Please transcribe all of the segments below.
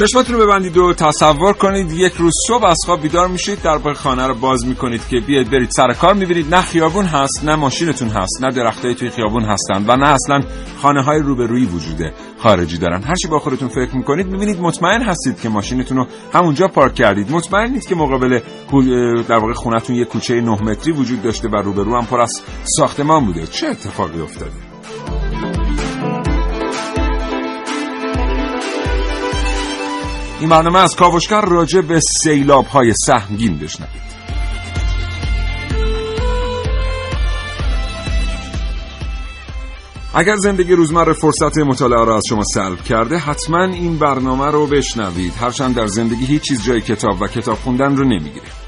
چشماتون رو ببندید و تصور کنید یک روز صبح از خواب بیدار میشید در خانه رو باز می‌کنید که بیاید برید سر کار می‌بینید نه خیابون هست نه ماشینتون هست نه درختای توی خیابون هستند و نه اصلا خانه های روبرویی وجوده خارجی دارن. هرچی با خودتون فکر می‌کنید می‌بینید مطمئن هستید که ماشینتون رو همونجا پارک کردید. مطمئن نیست که مقابل در واقع خونتون یک کوچه 9 متری وجود داشته و روبرو هم پر از ساختمان بوده. چه اتفاقی افتاده؟ این برنامه از کاوشگر راجع به سیلاب های سهمگین بشنوید. اگر زندگی روزمره فرصت مطالعه را از شما سلب کرده حتما این برنامه رو بشنوید. هرچند در زندگی هیچ چیز جای کتاب و کتاب خوندن رو نمی‌گیره.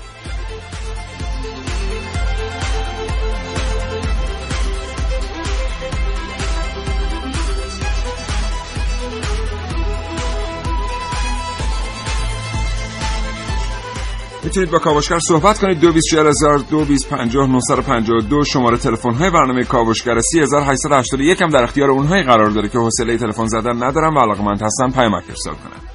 می‌تونید با کاوشگر صحبت کنید. 224000 دو شماره تلفن های برنامه کاوشگر 3881 هم در اختیار اونهایی قرار داره که حوصله تلفن زدن ندارم و علاقمند هستن پیامک ارسال کنن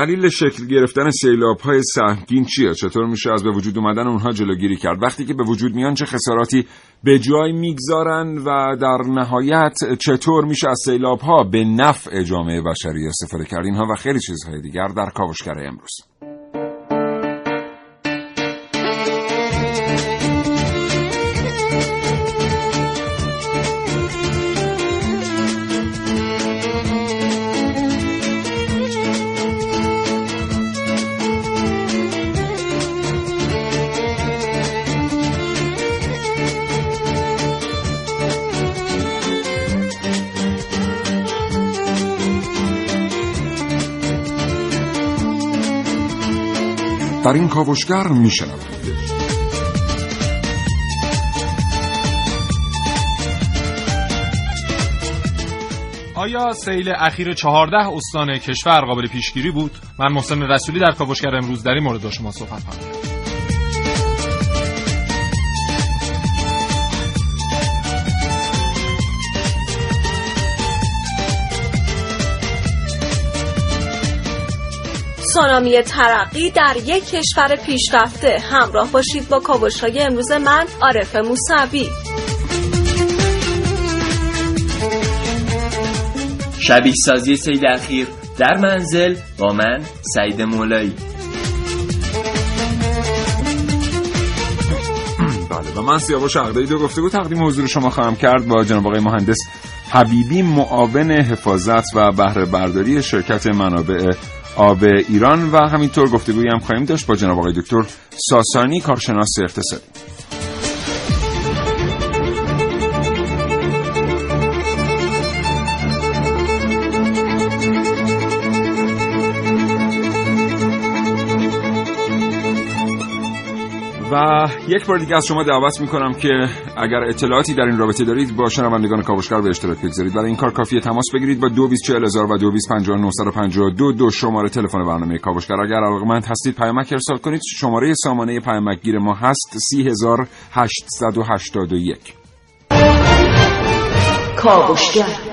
دلیل شکل گرفتن سیلاب های سهمگین چیه؟ چطور میشه از به وجود اومدن اونها جلوگیری کرد؟ وقتی که به وجود میان چه خساراتی به جای می‌گذارن و در نهایت چطور میشه از سیلاب ها به نفع جامعه بشری استفاده کرد؟ اینها و خیلی چیزهای دیگر در کاوشگر امروز. در این کاوشگر میشنوید آیا سیل اخیر چهارده استان کشور قابل پیشگیری بود؟ من محسن رسولی در کاوشگر امروز در این مورد با شما صحبت خواهم سونامی ترقی در یک کشور پیشرفته. همراه باشید با کاوش های امروز من عارف موسوی. شبیه سازی سید اخیر در منزل با من سعید مولایی. بله و من سیاوش عقدایی دو گفتگو تقدیم حضور شما خواهم کرد با جناب آقای مهندس حبیبی معاون حفاظت و بهره برداری شرکت منابع آب ایران و همینطور گفتگویی هم خواهیم داشت با جناب آقای دکتر ساسانی کارشناس اقتصادی یک بار دیگه از شما دعوت می‌کنم که اگر اطلاعاتی در این رابطه دارید با شنوندگان کاوشگر به اشتراک بگذارید. برای این کار کافیه تماس بگیرید با 224000 و 2259 دو شماره تلفن برنامه کاوشگر. اگر علاقمند هستید پیامک ارسال کنید. شماره سامانه پیامک گیر ما هست 3881 کاوشگر.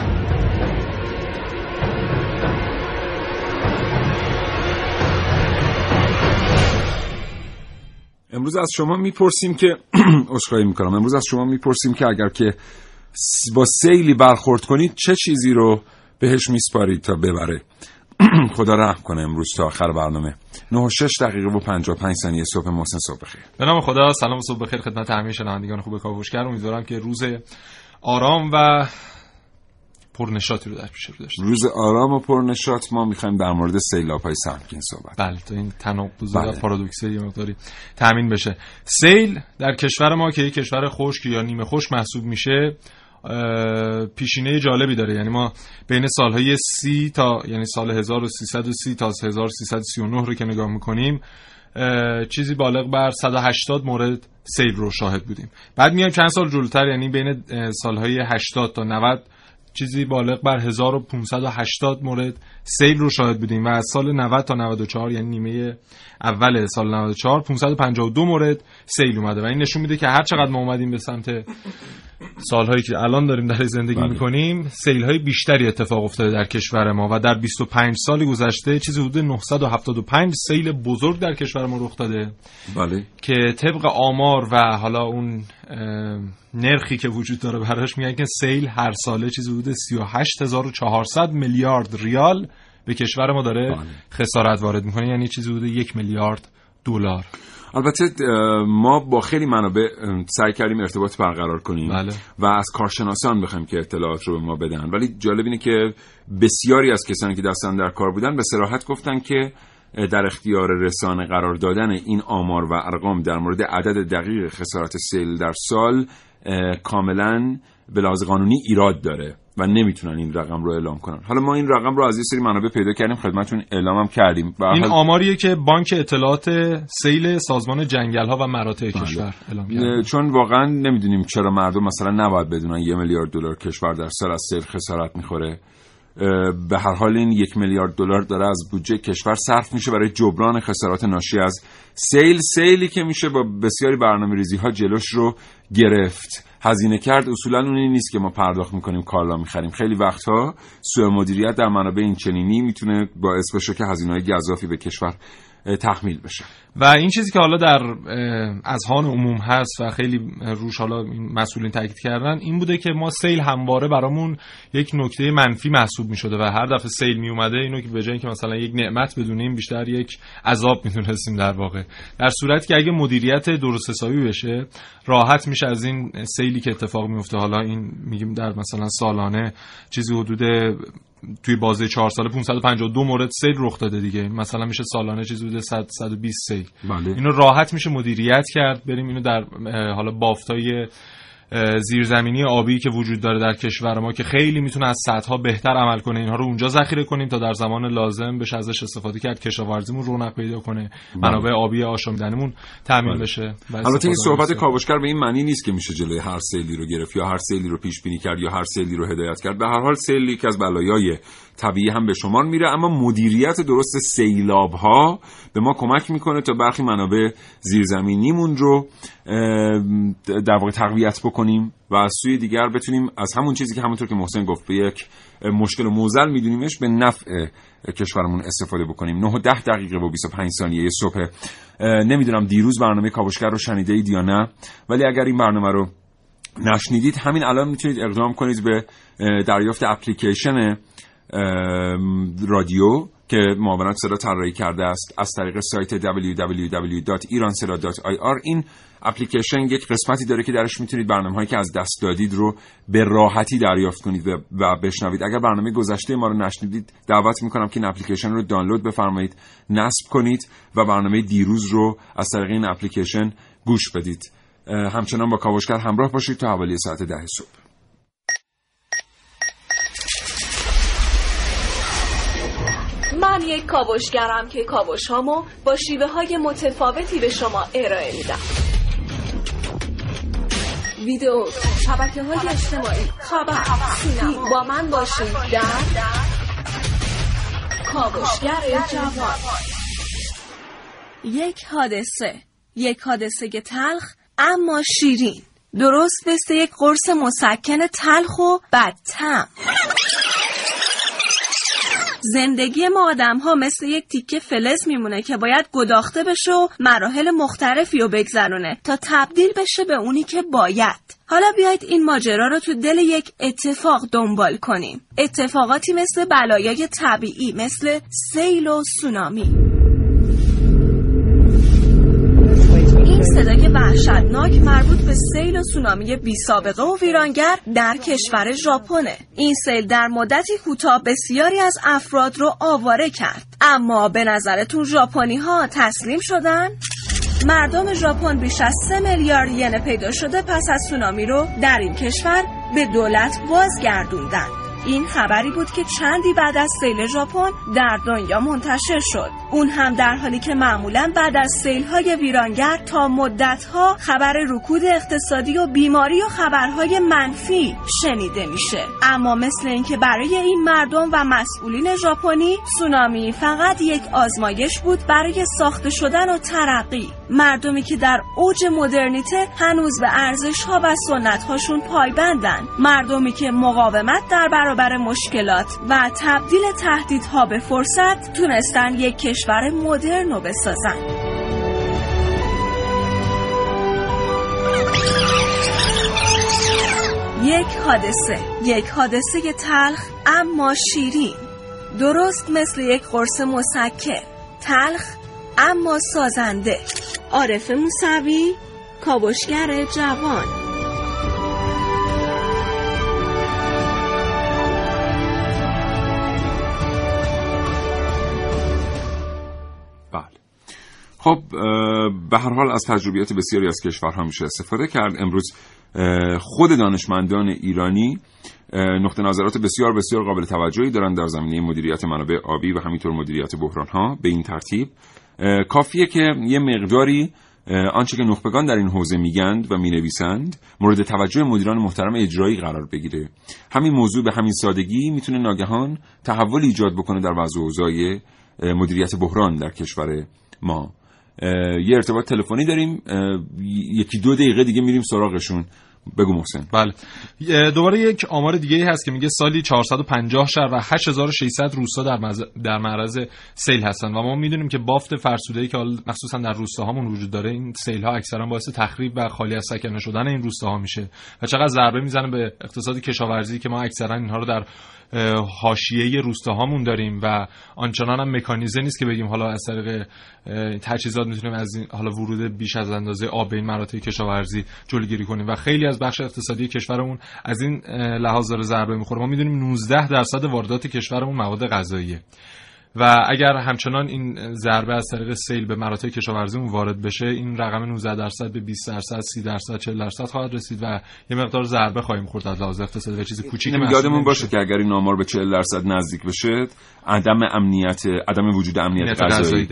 امروز از شما می‌پرسیم که عذرخواهی می‌کنم. امروز از شما می‌پرسیم که اگر که با سیلی برخورد کنید چه چیزی رو بهش میسپارید تا ببره؟ خدا رحم کنه امروز تا آخر برنامه. 9 و 6 دقیقه و 55 ثانیه صبح محسن صبح بخیر. به نام خدا سلام و صبح بخیر خدمت همه شنوندگان خوب کاوشگر. امیدوارم که روز آرام و پرنشاطی رو در پیش رو داشته روز آرام و پرنشاط ما می‌خوایم در مورد سیلاب های سهمگین صحبت بله تا این تناقض بله. و پارادوکسی یه مقداری تامین بشه. سیل در کشور ما که یک کشور خشک یا نیمه خشک محسوب میشه پیشینه جالبی داره. یعنی ما بین سالهای سی تا یعنی سال 1330 تا 1339 رو که نگاه می‌کنیم چیزی بالغ بر 180 مورد سیل رو شاهد بودیم. بعد میایم چند سال جلوتر یعنی بین سالهای 80 تا 90 چیزی بالغ بر 1580 مورد سیل رو شاهد بودیم و از سال 90 تا 94 یعنی نیمه اول سال 94 552 مورد سیل اومده و این نشون میده که هر چقدر ما اومدیم به سمت سالهایی که الان داریم در زندگی بله. می‌کنیم سیل های بیشتری اتفاق افتاده در کشور ما و در 25 سال گذشته چیزی حدود 975 سیل بزرگ در کشور ما رخ داده بله که طبق آمار و حالا اون نرخی که وجود داره براش میگن که سیل هر ساله چیزی حدود 38400 میلیارد ریال به کشور ما داره بله. خسارت وارد می‌کنه یعنی چیزی حدود یک میلیارد دلار البته ما با خیلی منابع سعی کردیم ارتباط برقرار کنیم بله. و از کارشناسان بخوایم که اطلاعات رو به ما بدن ولی جالب اینه که بسیاری از کسانی که دستن در کار بودن به صراحت گفتن که در اختیار رسانه قرار دادن این آمار و ارقام در مورد عدد دقیق خسارت سیل در سال کاملا به لحاظ قانونی ایراد داره و نمی‌تونن این رقم رو اعلام کنن. حالا ما این رقم رو از یه سری منابع پیدا کردیم خدمتتون اعلام هم کردیم. و این حال- آماریه که بانک اطلاعات سیل سازمان جنگل ها و مراتع کشور اعلام کرده. چون واقعا نمی‌دونیم چرا مردم مثلا نباید بدونن یه میلیارد دلار کشور در سال از سیل خسارت می‌خوره. به هر حال این یک میلیارد دلار داره از بودجه کشور صرف میشه برای جبران خسارات ناشی از سیل. سیلی که میشه با بسیاری برنامه ریزی ها جلوش رو گرفت. هزینه کرد اصولا اونی نیست که ما پرداخت می‌کنیم کالا می‌خریم. خیلی وقتها سوء مدیریت در منابع این چنینی می‌تونه باعث بشه که هزینه های گذافی به کشور تحمیل بشه. و این چیزی که حالا در اذهان عموم هست و خیلی روش حالا مسئولین تاکید کردن این بوده که ما سیل همواره برامون یک نکته منفی محسوب می شده و هر دفعه سیل می اومده اینو که به جای اینکه مثلا یک نعمت بدونیم بیشتر یک عذاب می‌تونستیم در واقع. در صورتی که اگه مدیریت درست حسابی بشه راحت میشه از این سیلی که اتفاق میفته حالا این میگیم در مثلا سالانه چیزی حدود توی بازه چهار ساله 552 مورد سیل رخ داده دیگه. مثلا میشه سالانه چیزی حدود 100 120 سیل بله. اینو راحت میشه مدیریت کرد. بریم اینو در حالا بافتای زیرزمینی آبی که وجود داره در کشور ما که خیلی می‌تونه از سطح بهتر عمل کنه. اینها رو اونجا ذخیره کنیم تا در زمان لازم بشه ازش استفاده کرد کشاورزیمون رونق پیدا کنه منابع آبی آشامیدنمون تامین بله. بشه. البته این صحبت. کاوشگر به این معنی نیست که میشه جلوی هر سیلی رو گرفت یا هر سیلی رو پیش بینی کرد یا هر سیلی رو هدایت کرد. به هر حال سیل یکی از بلایای طبیعی هم به شمار میره اما مدیریت درست سیلاب ها به ما کمک می‌کنه تا برخی منابع زیرزمینیمون رو در واقع تقویت بکنیم و از سوی دیگر بتونیم از همون چیزی که همونطور که محسن گفت به یک مشکل موزل میدونیمش به نفع کشورمون استفاده بکنیم. 9 و 10 دقیقه و 25 ثانیه صبح. نمی‌دونم دیروز برنامه کاوشگر رو شنیده اید یا نه ولی اگر این برنامه رو نشنیدید همین الان می‌تونید اقدام کنید به دریافت اپلیکیشن رادیو که معاونت صدا طراحی کرده است از طریق سایت www.iranseda.ir این اپلیکیشن یک قسمتی داره که درش می‌تونید برنامه هایی که از دست دادید رو به راحتی دریافت کنید و- بشنوید. اگر برنامه گذشته ما رو نشنیدید دعوت می‌کنم که این اپلیکیشن رو دانلود بفرمایید نصب کنید و برنامه دیروز رو از طریق این اپلیکیشن گوش بدید. همچنان با کاوشگر همراه باشید تا حوالی ساعت ده صبح. من یک کاوشگرم که کاوش هامو با شیوه های متفاوتی به شما ارائه میدم. ویدیو شبکه های اجتماعی خبر سینما. با من باشید در کاوشگر جوان. یک حادثه یک حادثه تلخ اما شیرین. درست مثل یک قرص مسکن تلخ و بدتم. زندگی ما آدم ها مثل یک تیکه فلز میمونه که باید گداخته بشه و مراحل مختلفی رو بگذرونه تا تبدیل بشه به اونی که باید. حالا بیایید این ماجرا رو تو دل یک اتفاق دنبال کنیم. اتفاقاتی مثل بلایای طبیعی مثل سیل و سونامی. صدای وحشتناک مربوط به سیل و سونامی بی سابقه و ویرانگر در کشور ژاپنه. این سیل در مدتی کوتاه بسیاری از افراد رو آواره کرد. اما به نظرتون ژاپنی ها تسلیم شدن؟ مردم ژاپن بیش از 3 میلیارد ین پیدا شده پس از سونامی رو در این کشور به دولت بازگردوندن. این خبری بود که چندی بعد از سیل ژاپن در دنیا منتشر شد. اون هم در حالی که معمولا بعد از سیل های ویرانگر تا مدت ها خبر رکود اقتصادی و بیماری و خبرهای منفی شنیده میشه. اما مثل اینکه برای این مردم و مسئولین ژاپنی سونامی فقط یک آزمایش بود برای ساخته شدن و ترقی. مردمی که در اوج مدرنیته هنوز به ارزش ها و سنت هاشون پایبندن. مردمی که مقاومت در برابر مشکلات و تبدیل تهدیدها به فرصت تونستن یک کشور مدرن رو بسازن. یک حادثه. یک حادثه تلخ اما شیرین. درست مثل یک قرص مسکر تلخ اما سازنده. عارف موسوی کاوشگر جوان. بله. خب به هر حال از تجربیات بسیاری از کشورها میشه استفاده کرد. امروز خود دانشمندان ایرانی نقطه نظرات بسیار بسیار قابل توجهی دارن در زمینه مدیریت منابع آبی و همینطور مدیریت بحران ها به این ترتیب کافیه که یه مقداری آنچه که نخبگان در این حوزه میگند و می‌نویسند مورد توجه مدیران محترم اجرایی قرار بگیره. همین موضوع به همین سادگی می‌تونه ناگهان تحول ایجاد بکنه در وضع اوضاع مدیریت بحران در کشور ما. یه ارتباط تلفنی داریم یکی دو دقیقه دیگه میریم سراغشون. بگو محسن. بله. دوباره یک آمار دیگه هست که میگه سالی 450 شهر و 8600 روستا در مز... در معرض سیل هستن و ما می‌دونیم که بافت فرسوده که مخصوصا در روستاهامون وجود داره این سیل ها اکثرا باعث تخریب و خالی از سکنه شدن این روستاها میشه و چقدر ضربه می‌زنه به اقتصاد کشاورزی که ما اکثرا اینها رو در حاشیه روستاهامون داریم و آنچنان هم مکانیزه نیست که بگیم حالا از طریق تجهیزات می‌تونیم از این حالا ورود بیش از اندازه آب این مناطق کشاورزی جلوگیری کنیم و خیلی از بخش اقتصادی کشورمون از این لحاظ داره ضربه می‌خوره. ما می‌دونیم 19 درصد واردات کشورمون مواد غذاییه. و اگر همچنان این ضربه از طریق سیل به مناطق کشاورزیمون وارد بشه این رقم 19 درصد به 20 درصد 30 درصد 40 درصد خواهد رسید و یه مقدار ضربه خواهیم خورد از لحاظ اقتصادی و چیز کوچیک یادمون باشه که اگر این آمار به 40 درصد نزدیک بشه عدم امنیت عدم وجود امنیت غذایی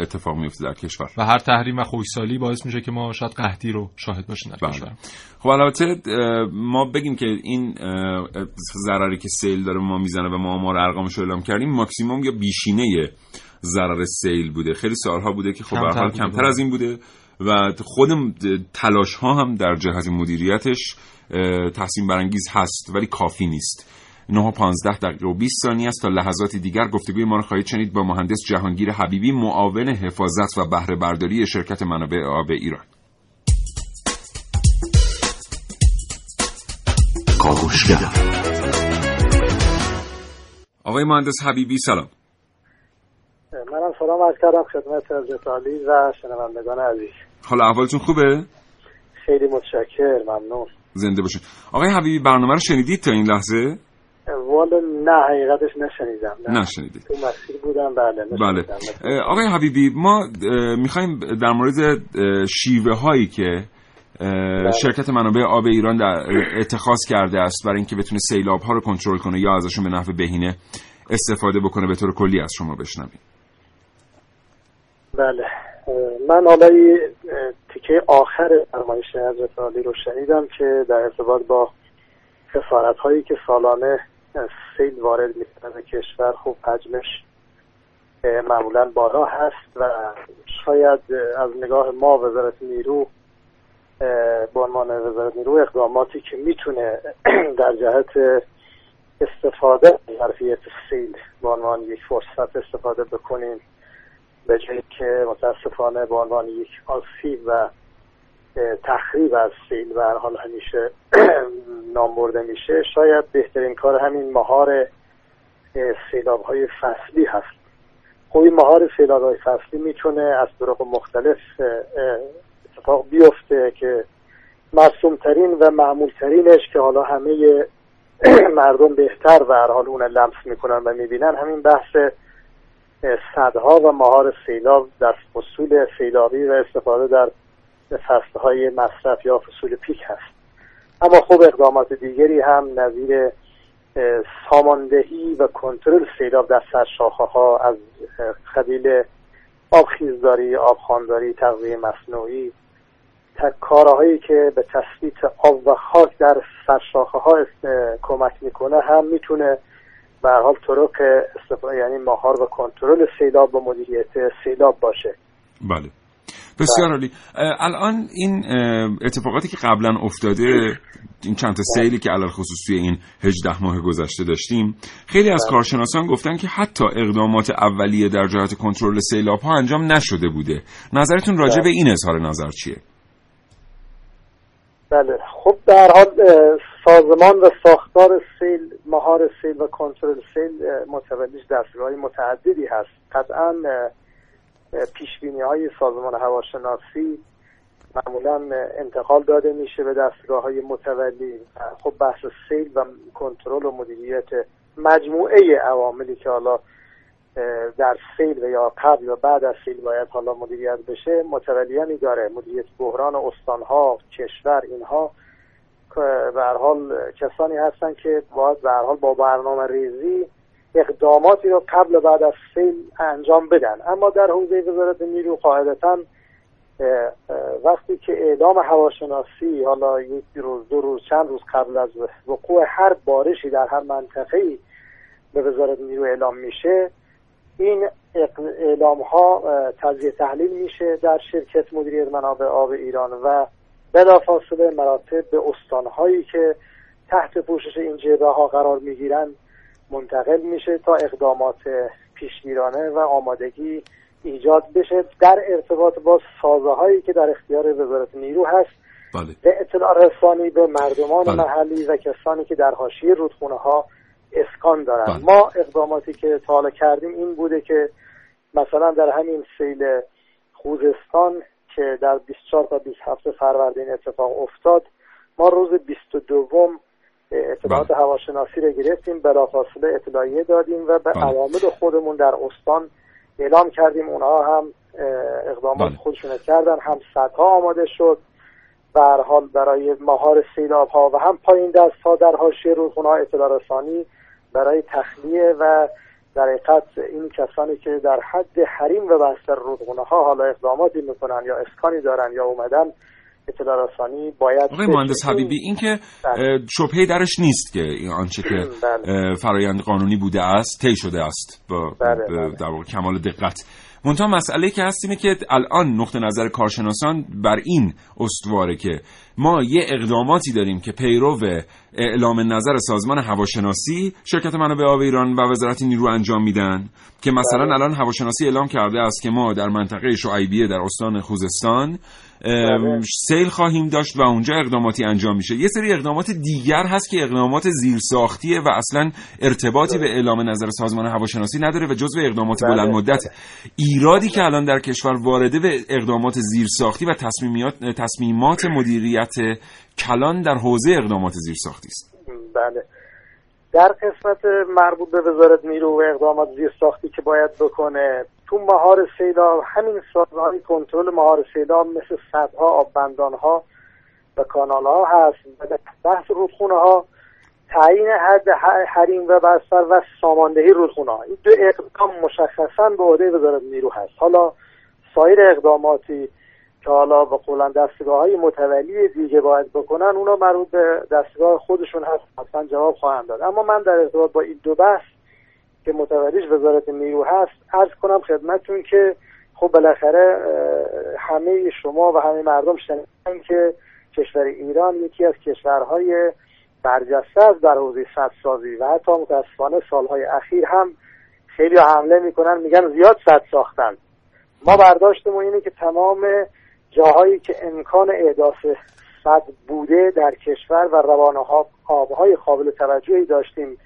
اتفاق میفته در کشور. و هر تحریم و خوشسالی باعث میشه که ما شاید قحطی رو شاهد باشیم در کشور. خب البته ما بگیم که این ضرری که سیل داره ما می‌زنه و ما آمار ارقامش رو اعلام کردیم ماکسیموم یا بیشینه ضرر سیل بوده. خیلی سالها بوده که خب به کمتر از این بوده و خود تلاش ها هم در جهت مدیریتش تحسین برانگیز هست ولی کافی نیست. 9 15 دقیقه و 20 ثانیه است تا لحظاتی دیگر گفتگوی ما را خواهید شنید با مهندس جهانگیر حبیبی معاون حفاظت و بهره برداری شرکت منابع آب ایران. کاوشگر. آقای مهندس حبیبی سلام. منم سلام عرض کردم خدمت حضرت علی و شنوندگان عزیز. حالا احوالتون خوبه؟ خیلی متشکر ممنون. زنده باشین. آقای حبیبی برنامه رو شنیدید تا این لحظه؟ والا نه حقیقتش نشنیدم. نه. نشنیدید تو مسیر بودم بله بله. آقای حبیبی ما می‌خوایم در مورد شیوه هایی که بله. شرکت منابع آب ایران در اتخاذ کرده است برای اینکه بتونه سیلاب ها رو کنترل کنه یا ازشون به نحو بهینه استفاده بکنه به طور کلی از شما بشنویم. بله. من حالا تیکه آخر فرمایش حضرت عالی رو شنیدم که در ارتباط با خسارت هایی که سالانه سیل وارد می‌کنه به کشور خوب حجمش معمولا بالا هست و شاید از نگاه ما وزارت نیرو به عنوان وزارت نیرو اقداماتی که می‌تونه در جهت استفاده ظرفیت سیل به عنوان یک فرصت استفاده بکنیم به جایی که متاسفانه به عنوان یک آسیب و تخریب از سیل و حال همیشه نام برده میشه شاید بهترین کار همین مهار سیلاب های فصلی هست. این مهار سیلاب های فصلی می‌تونه از طرق مختلف اتفاق بیفته که مرسوم ترین و معمول ترینش که حالا همه مردم بهتر و هر حال اون لمس می‌کنن و می‌بینن همین بحث صدها و مهار سیلاب در فصول سیلابی و استفاده در فصلهای مصرف یا فصول پیک هست. اما خب اقدامات دیگری هم نظیر ساماندهی و کنترل سیلاب در سرشاخه ها از قبیل آبخیزداری، آبخانداری، تغذیه مصنوعی کارهایی که به تثبیت آب و خاک در سرشاخه ها کمک می‌کنه هم می‌تونه به حال طرق یعنی مهار و کنترل سیلاب و مدیریت سیلاب باشه. بله. بسیار عالی. الان این اتفاقاتی که قبلا افتاده این چند تا سیلی که علل خصوص توی این 18 ماه گذشته داشتیم خیلی از کارشناسان گفتن که حتی اقدامات اولیه در جهت کنترل سیلاب ها انجام نشده بوده. نظرتون راجع به این اظهار نظر چیه؟ بله. خب در حال سازمان و ساختار سیل مهار سیل و کنترل سیل متولیش دستگاه متعددی هست. قطعا پیشبینی های سازمان هواشناسی معمولا انتقال داده میشه به دستگاه های متولی. خب بحث سیل و کنترل و مدیریت مجموعه عواملی که حالا در سیل و یا قبل و بعد از سیل باید حالا مدیریت بشه متولیانی داره. مدیریت بحران استانها کشور اینها. به حال کسانی هستن که باید به حال با برنامه ریزی اقداماتی رو قبل و بعد از سیل انجام بدن. اما در حوزه وزارت نیرو قاعدتا وقتی که اعلام هواشناسی حالا یک روز دو روز چند روز قبل از وقوع هر بارشی در هر منطقه به وزارت نیرو اعلام میشه این اعلام ها تجزیه تحلیل میشه در شرکت مدیریت منابع آب ایران و بلافاصله مراتب به استانهایی که تحت پوشش این جبه ها قرار می‌گیرن منتقل میشه تا اقدامات پیشگیرانه و آمادگی ایجاد بشه در ارتباط با سازه هایی که در اختیار وزارت نیرو هست بله. به اطلاع رسانی به مردمان بله. محلی و کسانی که در حاشیه رودخونه ها اسکان دارن بله. ما اقداماتی که تا کردیم این بوده که مثلا در همین سیل خوزستان که در 24 تا 27 فروردین اتفاق افتاد ما روز 22 اطلاعات بله. هواشناسی رو گرفتیم بلافاصله اطلاعیه دادیم و به بله. عوامل خودمون در استان اعلام کردیم اونها هم اقدامات بله. خودشون کردن هم صدها آماده شد هر حال برای مهار سیلاب ها و هم پایین دست ها در حاشیه رودخونه ها اطلاع رسانی برای تخلیه و در حقیقت این کسانی که در حد حریم و بستر رودخونه ها حالا اقداماتی می‌کنن یا اسکانی دارن یا اومدن اطلاع رسانی باید آقای. مهندس حبیبی این که بله. شبهه درش نیست که این آنچه که بله. فرایند قانونی بوده است طی شده است با بله،. در واقع کمال دقت منتها مسئله که هست اینه که الان نقطه نظر کارشناسان بر این استواره که ما یه اقداماتی داریم که پیرو اعلام نظر سازمان هواشناسی شرکت منابع آب ایران و وزارت نیرو انجام میدن که مثلا. الان هواشناسی اعلام کرده است که ما در منطقه شعیبیه در استان خوزستان. سیل خواهیم داشت و اونجا اقداماتی انجام میشه. یه سری اقدامات دیگر هست که اقدامات زیرساختیه و اصلا ارتباطی به اعلام نظر سازمان هواشناسی نداره و جزو اقدامات بله. بلند مدت. ایرادی که الان در کشور وارده به اقدامات زیرساختی و تصمیمات تصمیمات مدیریت کلان در حوزه اقدامات زیرساختی است. بله. در قسمت مربوط به وزارت نیرو و اقدامات زیر ساختی که باید بکنه تو مهار سیلاب همین سازهای کنترل مهار سیلاب مثل سدها آببندانها و کانال ها هست و بحث رودخونه ها تعیین حد حریم و بستر و ساماندهی رودخونه ها این دو اقدام مشخصا به عهده وزارت نیرو هست. حالا سایر اقداماتی که حالا به قولن دستگاه های متولی دیگه باید بکنن اونا مربوط به دستگاه خودشون هست. حتما جواب خواهند داد. اما من در ارتباط با این دو بحث که متولیش وزارت نیرو هست عرض کنم خدمتتون که خب بالاخره همه شما و همه مردم شنیدن که کشور ایران یکی از کشورهای برجسته است در حوزه سازی و حتی متاسفانه سالهای اخیر هم خیلی حمله می‌کنن میگن زیاد سد ساختن. ما برداشتمون اینه که تمام جاهایی که امکان احداث صد بوده در کشور و روانه ها آبهای قابل توجهی داشتیم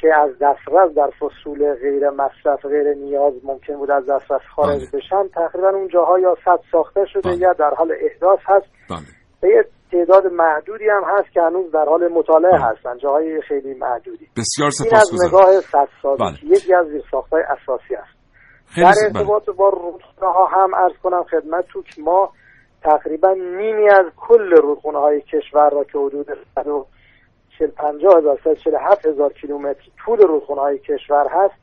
که از دسترس در فصول غیر مصرف غیر نیاز ممکن بود از دسترس خارج بله. بشن تقریبا اون جاها یا صد ساخته شده بله. یا در حال احداث هست بله یه تعداد محدودی هم هست که هنوز در حال مطالعه. هستن جاهای خیلی محدودی بسیار این از نگاه بله. که یکی از زیرساختهای اساسی است در بله. ارتباط با رودخونه ها هم ارز کنم خدمت تو که ما تقریبا نیمی از کل رودخونه های کشور را که حدود 150 هزار 147 هزار کیلومتر طول رودخونه های کشور هست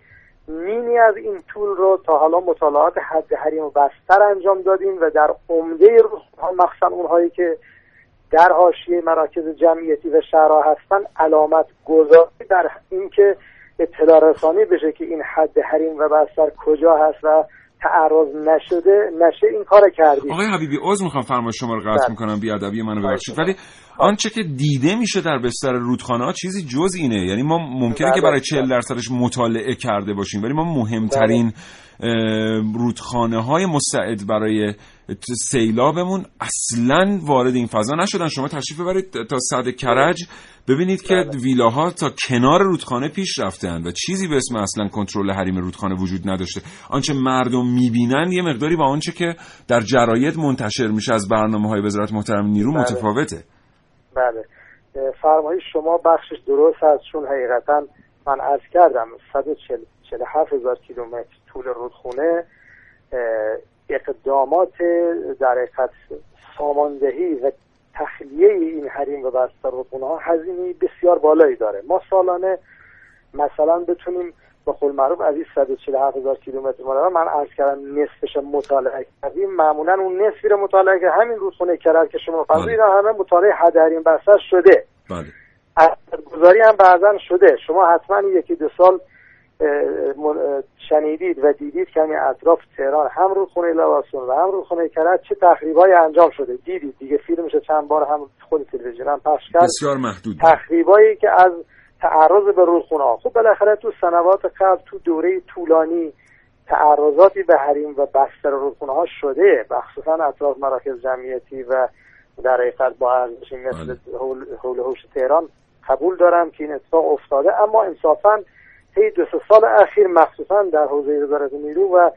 نیمی از این طول رو تا حالا مطالعات حد حریم و بستر انجام دادیم و در عمده رودخونه ها مخصوصا اونهایی که در حاشیه مراکز جمعیتی و شهرها هستن علامت گذاری در اینکه اطلاع رسانی بشه که این حد حریم و بستر کجا هست و تعرض نشده نشه این کار کردیم آقای حبیبی عذر می‌خوام فرمایش شما رو قطع بله. می‌کنم بیادبی منو ببخشید بله. ولی آنچه که دیده میشه در بستر رودخانه ها چیزی جز اینه یعنی ما ممکنه که بله. برای 40 درصدش مطالعه کرده باشیم ولی ما مهمترین رودخانه های مستعد برای سیلابمون اصلا وارد این فضا نشدن. شما تشریف ببرید تا صد کرج. ببینید که بله. ویلاها تا کنار رودخانه پیش رفتن و چیزی به اسم اصلا کنترل حریم رودخانه وجود نداشته. آنچه مردم می‌بینن یه مقداری با آنچه که در جراید منتشر میشه از برنامه های وزارت محترم نیرو بله. متفاوته. بله. فرمایش شما بخشش درست هست چون حقیقتا من عرض کردم 147 هزار کیلومتر طول رودخونه اقدامات در حقیقت ساماندهی و تخلیه این حریم و بستر رودخونه ها هزینه بسیار بالایی داره. ما سالانه مثلا بتونیم به قول معروف از این 147 هزار کیلومتر مربع من عرض کردم نصفش مطالعه کردیم. معمولا اون نصفی رو مطالعه که همین رودخونه کرد که شما بله. فرض اینا همه مطالعه حد حریم بستر شده. بله. گذاری هم بعضا شده. شما حتما یکی دو سال شنیدید و دیدید که همین اطراف تهران هم رودخونه لواسون و هم رودخونه کرد چه تخریبایی انجام شده. دیدید دیگه فیلمش چند بار هم خود تلویزیون هم پخش کرد. بسیار محدود. تخریبایی که از تعرض به رودخونه ها. خب بالاخره تو سنوات قبل تو دوره طولانی تعرضاتی به حریم و بستر رودخونه ها شده. مخصوصا اطراف مراکز جمعیتی و در حقیقت با ارزشی مثل حول حول و حوش تهران قبول دارم که این اتفاق افتاده. اما انصافا طی دو سه سال اخیر مخصوصا در حوزه وزارت نیرو و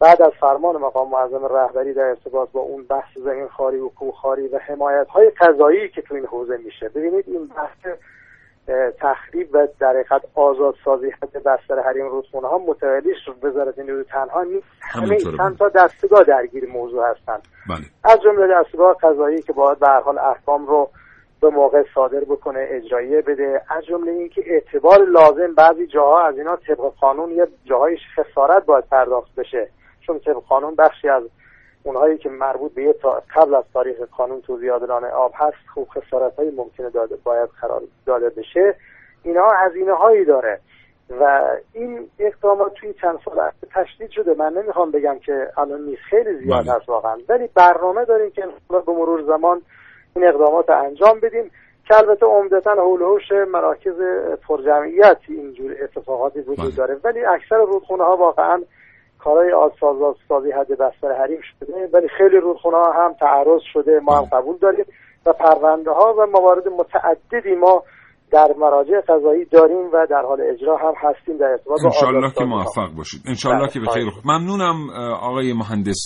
بعد از فرمان مقام معظم رهبری در ارتباط با اون بحث زمین خاری و کوهخواری و حمایت های قضایی که تو این حوزه میشه. ببینید این بحث تخریب و در حقیقت آزادسازی حد بستر حریم رودخونه ها متولیش وزارت نیرو تنها نیست. همه. چند تا دستگاه درگیر موضوع هستند بله. از جمله دستگاه قضایی که باید به هر حال احکام رو به موقع صادر بکنه اجرایه بده. از جمله اینکه اعتبار لازم بعضی جاها از اینا طبق قانون یا جاهای خسارت باید پرداخت بشه. چون طبق قانون بخشی از اونهایی که مربوط به یه تا قبل از تاریخ قانون توزیع عادلان آب هست خوب خسارت های ممکنه داده باید قرار داده بشه. اینا هزینه هایی داره. و این اقدامات توی چند سال تشدید شده. من نمی‌خوام بگم که الان نیست. خیلی زیاد بله. هست واقعا. ولی برنامه داریم که به مرور زمان این اقدامات رو انجام بدیم که البته عمدتا حول و حوش مراکز پرجمعیت اینجور اتفاقاتی وجود بله. داره ولی اکثر رودخونه ها واقعا کارهای آزساز سازی حد بستر حریم شده ولی خیلی رودخونه ها هم تعرض شده ما هم بله. قبول داریم و پرونده ها و موارد متعددی ما در مراجع قضایی داریم و در حال اجرا هم هستیم در ارتباط با انشالله که. موفق باشید. انشالله بله، که به خیر ممنونم آقای مهندس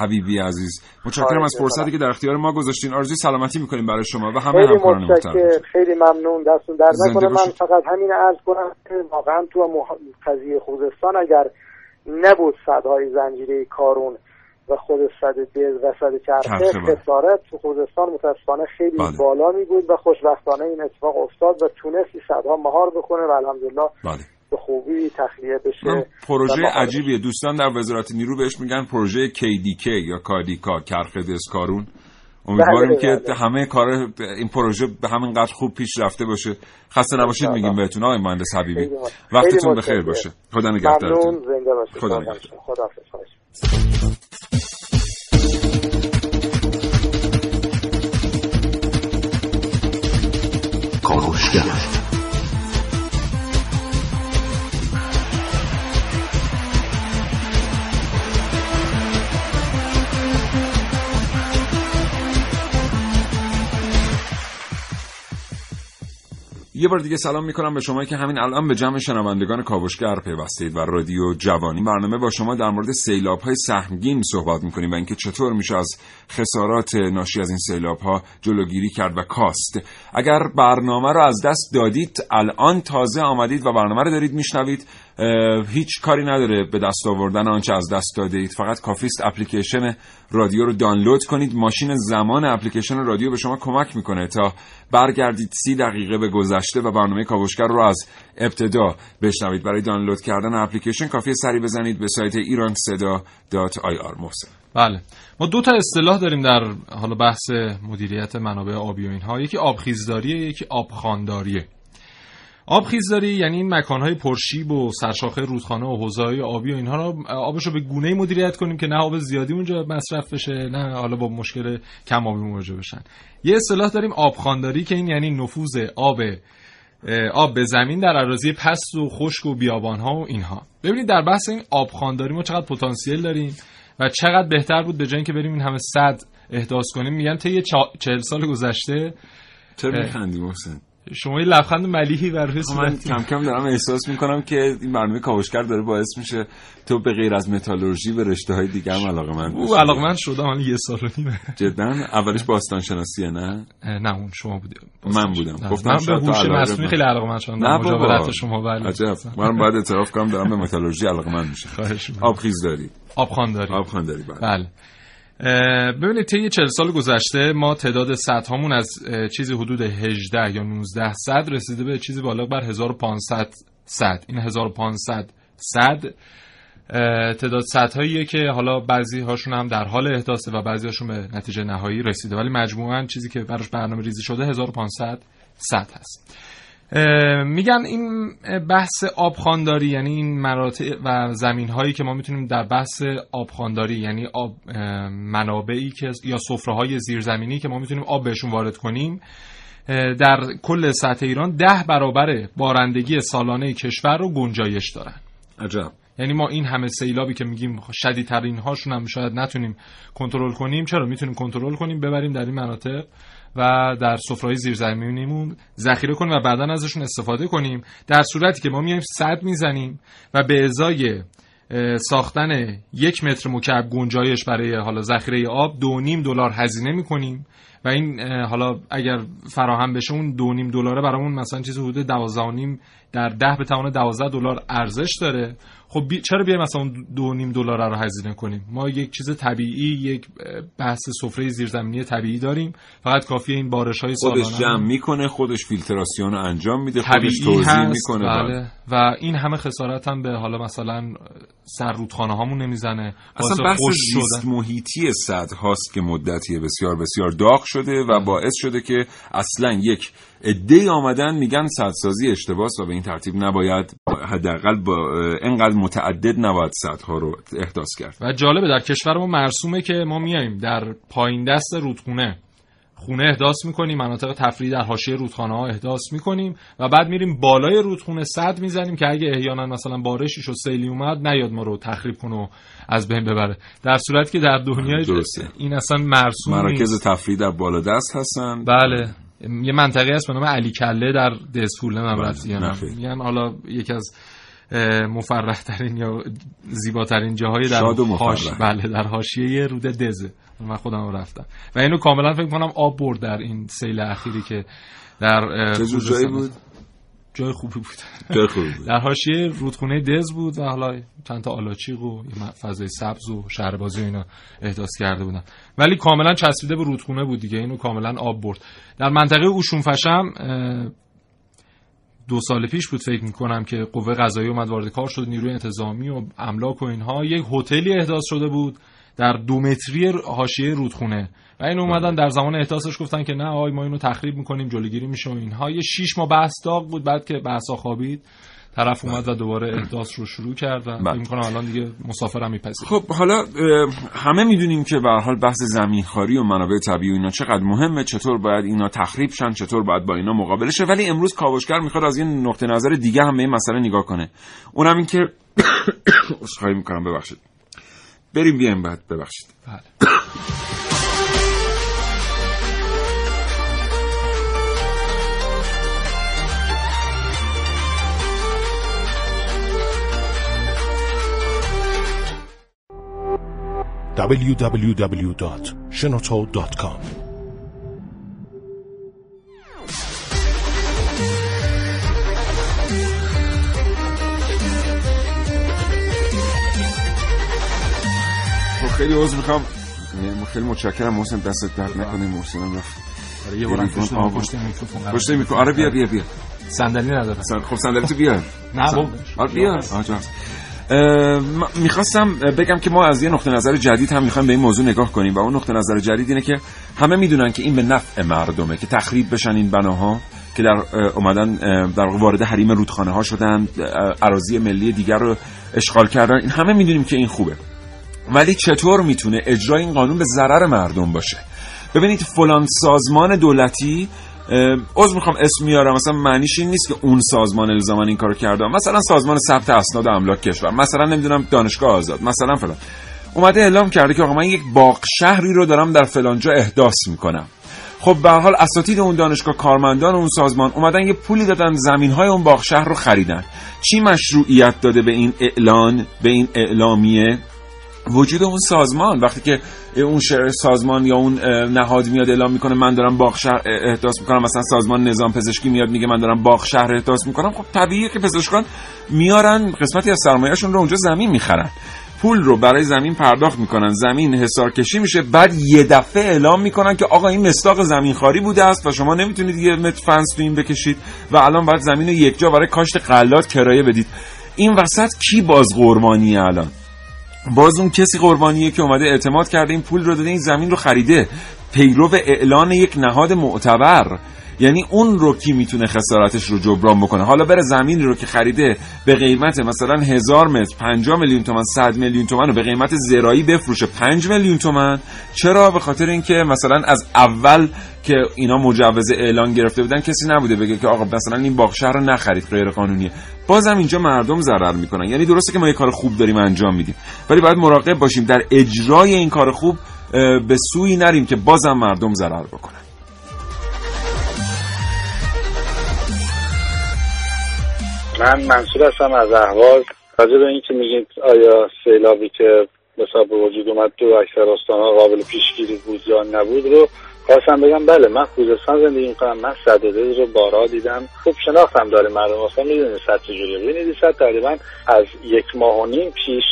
حبیبی عزیز. متشکرم از فرصتی. که در اختیار ما گذاشتین. آرزوی سلامتی می‌کنیم برای شما و همه همکاران محترم. خیلی ممنون. دستون در نکنه. من. فقط همین عرض کنم که واقعا تو قضیه خوزستان اگر نبود صدهای زنجیره کارون و خود صد دل و صد چرخه بله. خسارت تو خوزستان متاسفانه خیلی بله. بالا می بود و خوشبختانه این اتفاق افتاد و تونست این صدها مهار بکنه و الحمدلله بله به خوبی تخلیه بشه پروژه عجیبیه دوستان در وزارت نیرو بهش میگن پروژه KDK یا کادیکا کرخ دسکارون امیدواریم بله، که بله. همه کار این پروژه به همین قدر خوب پیش رفته باشه خسته نباشید. میگیم بهتون آقای مهندس حبیبی خیلی. وقتتون بخیر. باشه خدا نگهدارتون خدا نگهدار. شما. یه بار دیگه سلام می‌کنم به شما که همین الان به جمع شنوندگان کاوشگر پیوستید و رادیو جوانی برنامه با شما در مورد سیلاب های سهمگین صحبت می‌کنیم و اینکه چطور میشه از خسارات ناشی از این سیلاب ها جلوگیری کرد و کاست. اگر برنامه رو از دست دادید الان تازه آمدید و برنامه رو دارید میشنوید هیچ کاری نداره به دست آوردن آنچه از دست داده اید. فقط کافیست اپلیکیشن رادیو رو دانلود کنید. ماشین زمان اپلیکیشن رادیو به شما کمک می‌کنه تا برگردید سی دقیقه به گذشته و برنامه کاوشگر رو از ابتدا بشنوید. برای دانلود کردن اپلیکیشن کافی سری بزنید به سایت ایران صدا محسن. بله. ما دو تا اصطلاح داریم در حالا بحث مدیریت منابع آبی و اینها. یکی آبخیزداریه یکی آبخوانداریه. آبخیزداری یعنی این مکانهای پرشیب و سرشاخه رودخانه و حوزه‌های آبی و اینها رو آبش رو به گونه مدیریت کنیم که نه آب زیادی اونجا مصرف بشه نه حالا با مشکل کم آبی مواجه بشن. یه اصطلاح داریم آبخوانداری که این یعنی نفوذ آب آب به زمین در اراضی پست و خشک و بیابان ها و اینها. ببینید در بحث این آبخوانداری ما چقدر پتانسیل داریم. و چقدر بهتر بود به جای اینکه بریم این همه صد احداث کنیم میگن طی 40 سال گذشته. چرا میخندی محسن. شما یه لبخند ملیحی بر روی خب من کم کم دارم احساس می‌کنم که این برنامه کاوشگر داره باعث میشه تو به غیر از متالورژی به رشته های دیگه هم علاقه من او علاقه من شدم حالا یه سال و نیمه جدا؟ اولش باستان شناسیه نه نه اون شما بودی. من بودم. گفتم من به هوش مصنوعی خیلی علاقه من شدم نه مجاورت شما بله عجب. من بعد اعتراف کنم دارم به متالورژی علاقه من میشه خواهش آبخیز داری آبخوان داری آبخوان داری بله, بله. ببینید طی 40 سال گذشته ما تعداد صد هامون از چیزی حدود 18 یا 19 صد رسیده به چیزی بالغ بر 1500 صد. این 1500 صد تعداد صد هاییه که حالا بعضی هاشون هم در حال احداثه و بعضی هاشون به نتیجه نهایی رسیده. ولی مجموعا چیزی که براش برنامه ریزی شده 1500 صد هست. میگن این بحث آبخانداری یعنی این مراتع و زمین هایی که ما می‌تونیم در بحث آبخانداری یعنی آب منابعی که یا سفره های زیرزمینی که ما می‌تونیم آب بهشون وارد کنیم در کل سطح ایران ده برابر بارندگی سالانه کشور رو گنجایش دارن. عجب. یعنی ما این همه سیلابی که میگیم شدیدترین هاشون هم شاید نتونیم کنترل کنیم. چرا؟ می‌تونیم کنترل کنیم ببریم در این مناطق. و در سفرهای زیرزمینیمون ذخیره کنیم و بعدا ازشون استفاده کنیم در صورتی که ما میایم صد می‌زنیم و به ازای ساختن یک متر مکعب گنجایش برای حالا ذخیره آب دو نیم دلار هزینه می‌کنیم و این حالا اگر فراهم بشه اون دو نیم دلاره برامون مثلا چیزی حدود دوازده نیم در ده به توان دوازده دلار ارزش داره. خب بی... چرا بیایم مثلا دو نیم دلار رو هزینه کنیم؟ ما یک چیز طبیعی یک بحث سفره زیرزمینی طبیعی داریم. فقط کافیه این بارش های سالانه خودش جمع می‌کنه خودش فیلتراسیون انجام میده خودش توزیع می‌کنه بله. و این همه خسارت هم به حالا مثلا سر رودخانه هامون نمی‌زنه. اصلا بحث زیست محیطی صد هاست که مدتی بسیار بسیار داغ شده و باعث شده که اصلا یک عده آمدن میگن سدسازی اشتباس و به این ترتیب نباید حداقل با اینقدر متعدد نباید سدها رو احداث کرد. و جالبه در کشور ما مرسومه که ما میاییم در پایین دست رودخونه. خونه احداث می‌کنیم مناطق تفریحی در حاشیه رودخانه ها احداث می‌کنیم و بعد میریم بالای رودخونه صد می‌زنیم که اگه احیانا مثلا بارشی شد سیلی اومد نیاد ما رو تخریب کنه و از بین ببره. در صورتی که در دنیای این اصلا مرسوم مراکز تفریحی در بالا دست هستن. بله. یه منطقه هست به نام علی کله در دزفول نمیم بله، میگن حالا یکی از مفرح ترین یا زیباترین جاهای در هاش بله در حاشیه رود دزه. من خودم رفتم. و اینو کاملا فکر کنم آب برد در این سیل اخیری که در چه جایی بود؟ جای خوبی بود. جای خوبی بود. در حاشیه رودخونه دز بود و حالا چند تا آلاچیق و فضای سبز و شهربازی و اینا احداث کرده بودن. ولی کاملا چسبیده به رودخونه بود دیگه. اینو کاملا آب برد. در منطقه اوشون فشم دو سال پیش بود فکر می‌کنم که قوه قضایی اومد وارد کار شد نیروی انتظامی و املاک و اینها. یک هتلی احداث شده بود در دو متری حاشیه رودخونه. و این اومدن در زمان احداثش گفتن که نه آی ما اینو تخریب می‌کنیم جلوگیری میشه و اینها. یه شیش ماه بحث داغ بود بعد که بحثا خوابید طرف اومد و دوباره احداث رو شروع کرد و فکر می‌کنم الان دیگه مسافرم میپذیره خب حالا همه می‌دونیم که به حال بحث زمینخواری و منابع طبیعی و اینا چقدر مهمه چطور باید اینا تخریب شن چطور باید با اینا مقابله شه. ولی امروز کاوشگر می‌خواد از یه نقطه نظر دیگه هم به این مسئله نگاه کنه. اونم این که عذرخواهی می‌کنم ببخشید. بریم بیایم بعد ببخشید. بله. www.shenoto.com خب خیلی عذر می‌خوام. خیلی متشکرم. محسن دستت درد نکنه. محسنم رفت. آره یه بارم پشت میکروفون پشت میکروفون. آره بیا بیا بیا. صندلی نداره. خب صندلی تو بیار. نه بابا. آره بیار. آجا می‌خواستم بگم که ما از یه نقطه نظر جدید هم می‌خوایم به این موضوع نگاه کنیم و اون نقطه نظر جدید اینه که همه می‌دونن که این به نفع مردمه که تخریب بشن این بناها که در اومدن در وارد حریم رودخانه ها شدن اه، اراضی ملی دیگر رو اشغال کردن. این همه می‌دونیم که این خوبه. ولی چطور می‌تونه اجرای این قانون به ضرر مردم باشه؟ ببینید فلان سازمان دولتی عذر می‌خوام اسم میارم. مثلا معنیش این نیست که اون سازمان الزاما این کارو کرده. مثلا سازمان ثبت اسناد املاک کشور. مثلا نمی‌دونم دانشگاه آزاد. مثلا فلان. اومده اعلام کرده که آقا من یک باغ شهری رو دارم در فلان جا احداث می‌کنم. خب به حال اساتید اون دانشگاه کارمندان اون سازمان اومدن یه پولی دادن زمین های اون باغ شهر رو خریدن. چی مشروعیت داده به این اعلان به این اعلامیه؟ وجود اون سازمان وقتی که اون شهر سازمان یا اون نهاد میاد اعلام می‌کنه من دارم باغ شهر احداث می‌کنم مثلا سازمان نظام پزشکی میاد میگه من دارم باغ شهر احداث می‌کنم خب طبیعیه که پزشکان میارن قسمتی از سرمایهشون رو اونجا زمین می‌خرن. پول رو برای زمین پرداخت می‌کنن زمین حسار کشی میشه بعد یه دفعه اعلام می‌کنن که آقا این مستاق زمین خاری بوده است و شما نمی‌تونید یه متر فنس تو این بکشید و الان باید زمین رو یک جا برای کاشت غلات کرایه بدید. این وسط کی باز قربانیه الان؟ باز اون کسی قربانیه که اومده اعتماد کرده این پول رو داده این زمین رو خریده. پیرو اعلان یک نهاد معتبر. یعنی اون رو کی می‌تونه خسارتش رو جبران بکنه؟ حالا بره زمینی رو که خریده به قیمت مثلا هزار متر 5 میلیون تومن 100 میلیون تومن رو به قیمت زرایی بفروشه. 5 میلیون تومن چرا؟ به خاطر اینکه مثلا از اول که اینا مجوز اعلان گرفته بودن کسی نبوده بگه که آقا مثلا این باغ رو نخرید غیر قانونیه. بازم اینجا مردم ضرر می‌کنن. یعنی درسته که ما یه کار خوب داریم انجام میدیم ولی باید مراقب باشیم. در اجرای این کار خوب به سوی نریم که بازم مردم ضرر بکنن. من منصور هستم از اهواز راجع به اینکه میگید آیا سیلابی که مثلا به وجود اومد تو اکثر استانها قابل پیشگیری بود یا نبود رو خواستم بگم بله من خوزستان زندگی می‌کنم من صدده رو بارها دیدم. خوب شناختم داره مردم اصلا می‌دونید صد چجوریه ببینید صد تقریبا از یک ماه و نیم پیش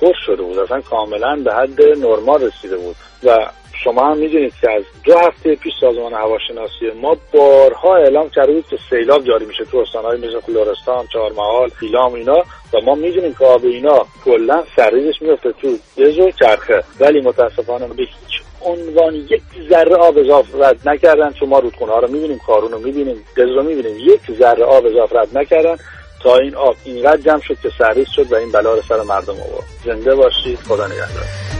پر شده بود. اصلا کاملا به حد نرمال رسیده بود. و شما هم می‌دونید که از دو هفته پیش سازمان هواشناسی ما بارها اعلام کرده بود که سیلاب جاری میشه تو استانهای مثل فلورستان، چهارمحال، ایلام اینا. و ما می‌دونیم که آب اینا کلا سرریزش میفته تو دز و چرخه. ولی متاسفانه به هیچ عنوان یک ذره آب اضافه رد نکردن. چون ما رودخونه رو می‌بینیم کارون رو می‌بینیم دز رو می‌بینیم. یک ذره آب اضافه رد نکردن تا این آب اینقدر جمع شد که سرریز شد و این بلا رو سر مردم آورد. زنده باشید. خدا نگهدار.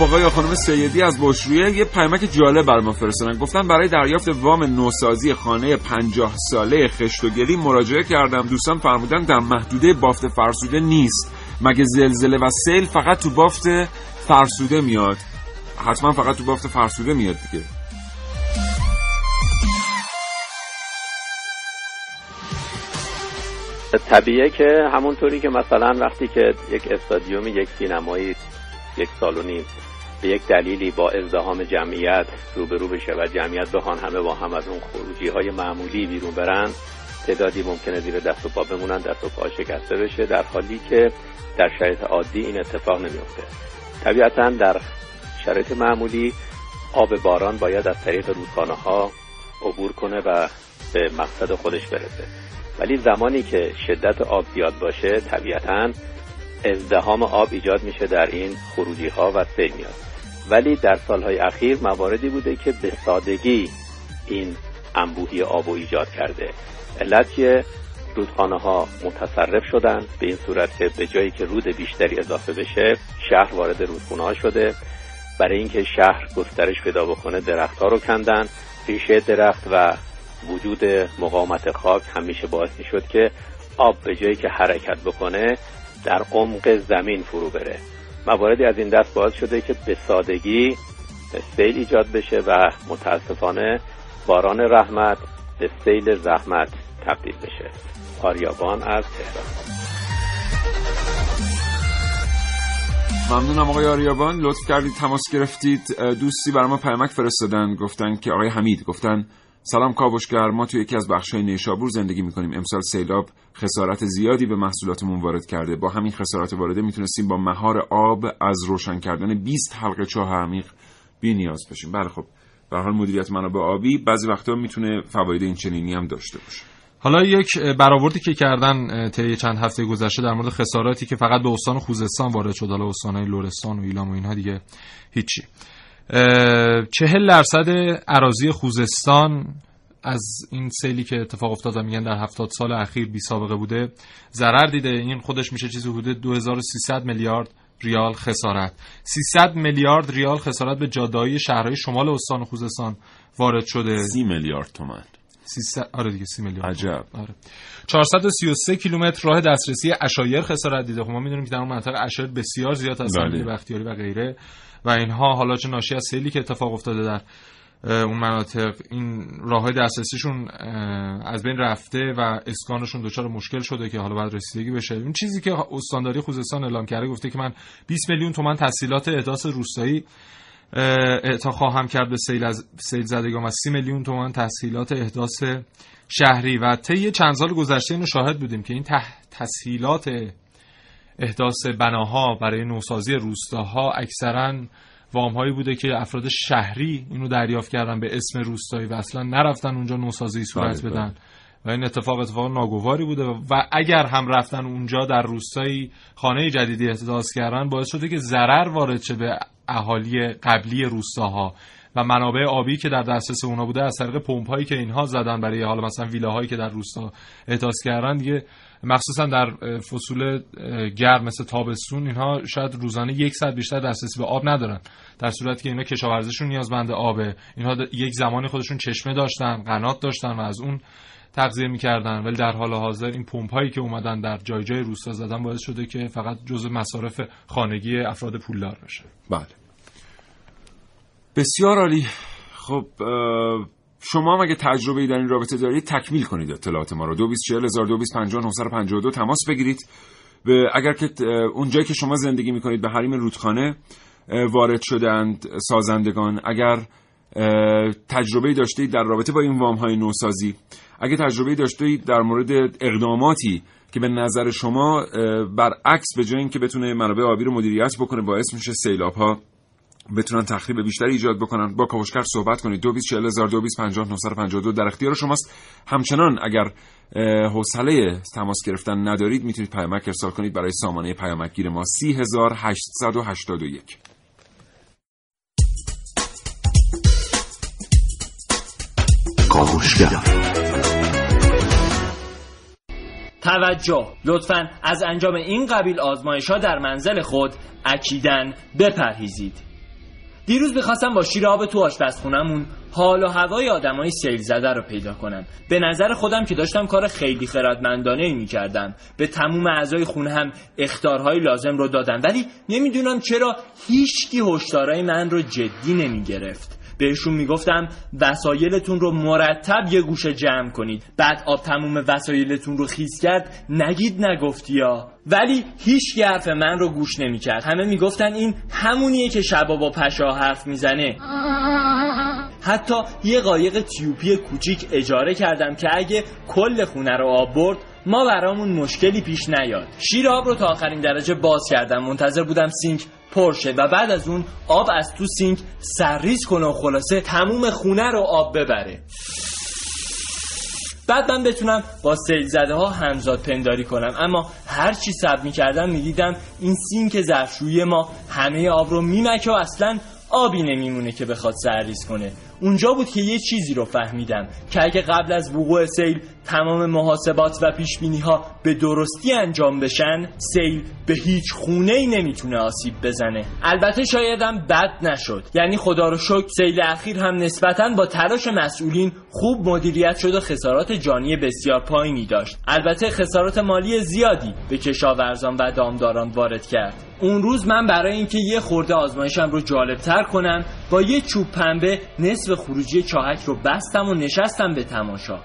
خب آقای خانم سیدی از بشرویه یه پیامک جالب بر ما فرستادن. گفتن برای دریافت وام نوسازی خانه 50 ساله خشت و گلی مراجعه کردم. دوستان فرمودن در محدوده بافت فرسوده نیست. مگه زلزله و سیل فقط تو بافت فرسوده میاد؟ حتما فقط تو بافت فرسوده میاد دیگه. طبیعه که همونطوری که مثلا وقتی که یک استادیوم یک سینمایی یک سالونی به یک دلیلی با ازدهام جمعیت روبرو بشه و جمعیت بخوان همه با هم از اون خروجی های معمولی بیرون برن تعدادی ممکنه زیر دست و پا بمونن دست و پا شکسته بشه در حالی که در شرایط عادی این اتفاق نمیفته طبیعتا در شرایط معمولی آب باران باید از طریق رودخانه ها عبور کنه و به مقصد خودش برسه. ولی زمانی که شدت آب زیاد باشه طبیعتا ازدهام آب ایجاد میشه در این خروجی ها و سیل میاد. ولی در سالهای اخیر مواردی بوده که به سادگی این انبوهی آب ایجاد کرده. علت که رودخانه ها متصرف شدن به این صورت که به جایی که رود بیشتری اضافه بشه شهر وارد رودخانه ها شده. برای اینکه شهر گسترش پیدا بکنه درخت ها رو کندن. ریشه درخت و وجود مقاومت خاک همیشه باعث می شد که آب به جایی که حرکت بکنه در عمق زمین فرو بره. مواردی از این دست باعث شده که به سادگی سیل ایجاد بشه و متاسفانه باران رحمت به سیل زحمت تبدیل بشه. آریابان از تهران. ممنونم آقای آریابان. لطف کردید تماس گرفتید. دوستی برای ما پیامک فرستادن. گفتن که آقای حمید گفتن سلام کاوشگر ما تو یکی از بخش‌های نیشابور زندگی می‌کنیم. امسال سیلاب خسارت زیادی به محصولاتمون وارد کرده. با همین خسارت وارده می‌تونستیم با مهار آب از روشن کردن 20 حلقه چاه عمیق بی نیاز بشیم. بله خب به حال مدیریت منابع آبی. بعضی وقتا می‌تونه فواید این چنینی هم داشته باشه. حالا یک برآوردی که کردن طی چند هفته گذشته در مورد خساراتی که فقط به استان خوزستان وارد شد حالا استانهای لرستان و ایلام و اینها دیگه هیچی. چهل درصد عراضی خوزستان از این سیلی که اتفاق افتاد و میگن در هفتاد سال اخیر بی سابقه بوده ضرر دیده. این خودش میشه چیزی حدود 2300 میلیارد ریال خسارت. 300 میلیارد ریال خسارت به جاده‌های شهرهای شمال استان خوزستان وارد شده. 30 میلیارد تومان. 300 آره دیگه 30 میلیارد. عجب. آره. 433 کیلومتر راه دسترسی اشایر خسارت دیده. خب ما می‌دونیم که در اون منطقه اشایر بسیار زیاد هستن بله. بختیاری و غیره. و اینها حالا چه ناشی از سیلی که اتفاق افتاده در اون مناطق این راه دسترسیشون از بین رفته و اسکانشون دچار مشکل شده که حالا باید رسیدگی بشه. این چیزی که استانداری خوزستان اعلام کرده گفته که من 20 میلیون تومان تسهیلات احداث روستایی اعطا خواهم کرد به سیل از سیل زدگان و 30 میلیون تومان تسهیلات احداث شهری. و طی چند سال گذشته اینو شاهد بودیم که این تسهیلات احداث بناها برای نوسازی روستاها اکثرا وام هایی بوده که افراد شهری اینو دریافت کردن به اسم روستایی و اصلا نرفتن اونجا نوسازی صورت بله، بدن. و این اتفاق اتفاق ناگواری بوده و اگر هم رفتن اونجا در روستایی خانه جدیدی احداث کردن باعث شده که ضرر وارد شه به اهالی قبلی روستاها و منابع آبی که در دسترس اونا بوده از طریق پمپ هایی که اینها زدن برای حالا مثلا ویلاهایی که در روستا احداث کردن دیگه مخصوصا در فصول گرم مثل تابستون اینها شاید روزانه یک ساعت بیشتر دسترسی به آب ندارن. در صورتی که اینا کشاورزیشون نیازمند آبه. اینها یک زمانی خودشون چشمه داشتن قنات داشتن و از اون تغذیه می‌کردن. ولی در حال حاضر این پمپ هایی که اومدن در جای جای روستا زدن باعث شده که فقط جزء مصارف خانگی افراد پولدار بشه. بله. بسیار عالی. خب شما هم اگه تجربه ای در این رابطه دارید تکمیل کنید اطلاعات ما رو. 2240 تماس بگیرید. به اگر که اونجایی که شما زندگی می‌کنید به حریم رودخانه وارد شدند سازندگان. اگر تجربه داشتید در رابطه با این وام های نوسازی اگر تجربه داشتید در مورد اقداماتی که به نظر شما برعکس به جای اینکه بتونه منابع آبی رو مدیریت بکنه باعث میشه سیلاب ها بتونن تخریب بیشتری ایجاد بکنن. با کاوشگر صحبت کنید. 2240 در اختیار شماست. همچنان اگر حوصله تماس گرفتن ندارید می‌تونید پیامک ارسال کنید برای سامانه پیامک گیر ما 3881 کاوشگر. توجه. لطفا از انجام این قبیل آزمایش ها در منزل خود اکیدن بپرهیزید. دیروز می‌خواستم با شیر آب تو آشپزخونمون حال و هوای آدمای سیل زده رو پیدا کنم. به نظر خودم که داشتم کار خیلی خردمندانه ای می‌کردم. به تموم اعضای خونه هم اختارهای لازم رو دادم. ولی نمی‌دونم چرا هیچکی هشدارای من رو جدی نمی‌گرفت. بهشون می‌گفتم وسایلتون رو مرتب یه گوشه جمع کنید. بعد آب تموم وسایلتون رو خیز کرد نگید نگفتی یا ولی هیچ حرف من رو گوش نمی‌کرد. همه می‌گفتن این همونیه که شبا با پشا حرف می‌زنه. حتی یه قایق تیوپی کوچیک اجاره کردم که اگه کل خونه رو آب برد ما برامون مشکلی پیش نیاد. شیر آب رو تا آخرین درجه باز کردم. منتظر بودم سینک پرشه و بعد از اون آب از تو سینک سرریز کنه و خلاصه تموم خونه رو آب ببره. بعد من بتونم با سیل زده ها همزاد پنداری کنم. اما هر چی صبر می کردم می دیدم این سینک ظرفشویی ما همه آب رو میمکه و اصلا آبی نمیمونه که بخواد سرریز کنه. اونجا بود که یه چیزی رو فهمیدم که اگه قبل از وقوع سیل تمام محاسبات و پیش ها به درستی انجام بشن سیل به هیچ خونه ای نمی‌تونه آسیب بزنه. البته شایدم بد نشد. یعنی خدا رو شکر سیل اخیر هم نسبتا با تلاش مسئولین خوب مدیریت شد و خسارات جانی بسیار پایینی داشت. البته خسارات مالی زیادی به کشاورزان و دامداران وارد کرد. اون روز من برای اینکه یه خورده آزمایشم رو جالبتر کنم با یه چوب پنبه نصف خروجی چاهک رو بستم و نشستم به تماشا.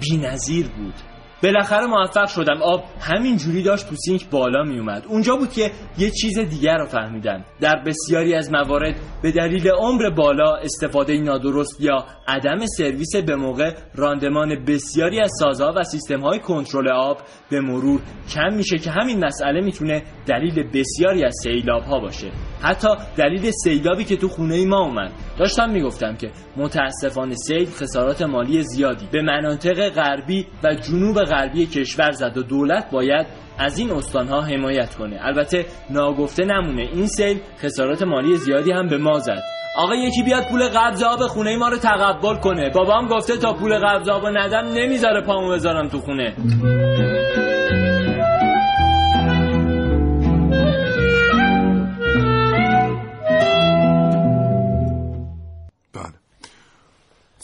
بی نظیر بود. بالاخره موفق شدم. آب همین جوری داشت تو سینک بالا می اومد اونجا بود که یه چیز دیگر رو فهمیدم. در بسیاری از موارد به دلیل عمر بالا استفاده نادرست یا عدم سرویس به موقع راندمان بسیاری از سازها و سیستم های کنترل آب به مرور کم میشه که همین مسئله می‌تونه دلیل بسیاری از سیلاب ها باشه. حتی دلیل سیلابی که تو خونه ما اومد. داشتم می‌گفتم که متاسفانه سیل خسارات مالی زیادی به مناطق غربی و جنوب غربی کشور زد و دولت باید از این استانها حمایت کنه. البته ناگفته نمونه این سیل خسارات مالی زیادی هم به ما زد. آقا یکی بیاد پول قبض آب خونه ما رو تقبل کنه. بابام گفته تا پول قبض آب ندم نمی‌ذاره پامو بذارم تو خونه.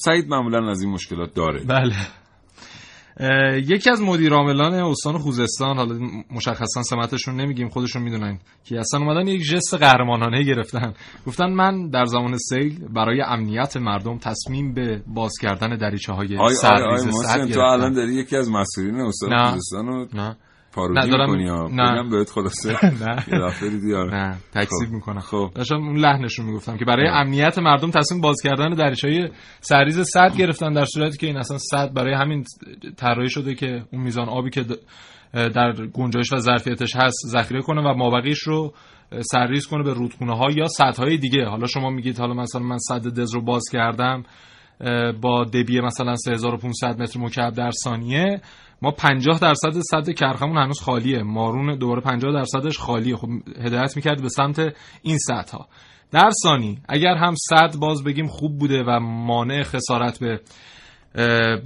سعید معمولا از این مشکلات داره. بله. یکی از مدیرعاملان استان خوزستان حالا مشخصا سمتشون نمیگیم خودشون می‌دونن که اصلا اومدن یک جست قهرمانانه گرفتن. گفتن من در زمان سیل برای امنیت مردم تصمیم به باز کردن دریچه های سرریز سد تو الان داری یکی از مسئولین استان خوزستان رو نه. پارودی نه می‌کنی ها نه. بهت خلاصه؟ نه. یه دفعه دیدی آره. نه تکذیب خب. می‌کنه خب. داشتم اون لحنشون می‌گفتم که برای امنیت مردم تصمیم باز کردن دریچه‌های سریز صد گرفتن در صورتی که این اصلا صد برای همین طراحی شده که اون میزان آبی که در گنجایش و ظرفیتش هست ذخیره کنه و مابقیش رو سرریز کنه به رودخونه ها یا های دیگه. حالا شما میگید حالا مثلا من صد دز رو باز کردم. با دبی مثلا 3500 متر مکعب در ثانیه. ما 50 درصد صد کرخمون هنوز خالیه. مارون دوباره 50 درصدش خالیه. خب هدایت می‌کرد به سمت این سطح ها در ثانی اگر هم صد باز بگیم خوب بوده و مانع خسارت به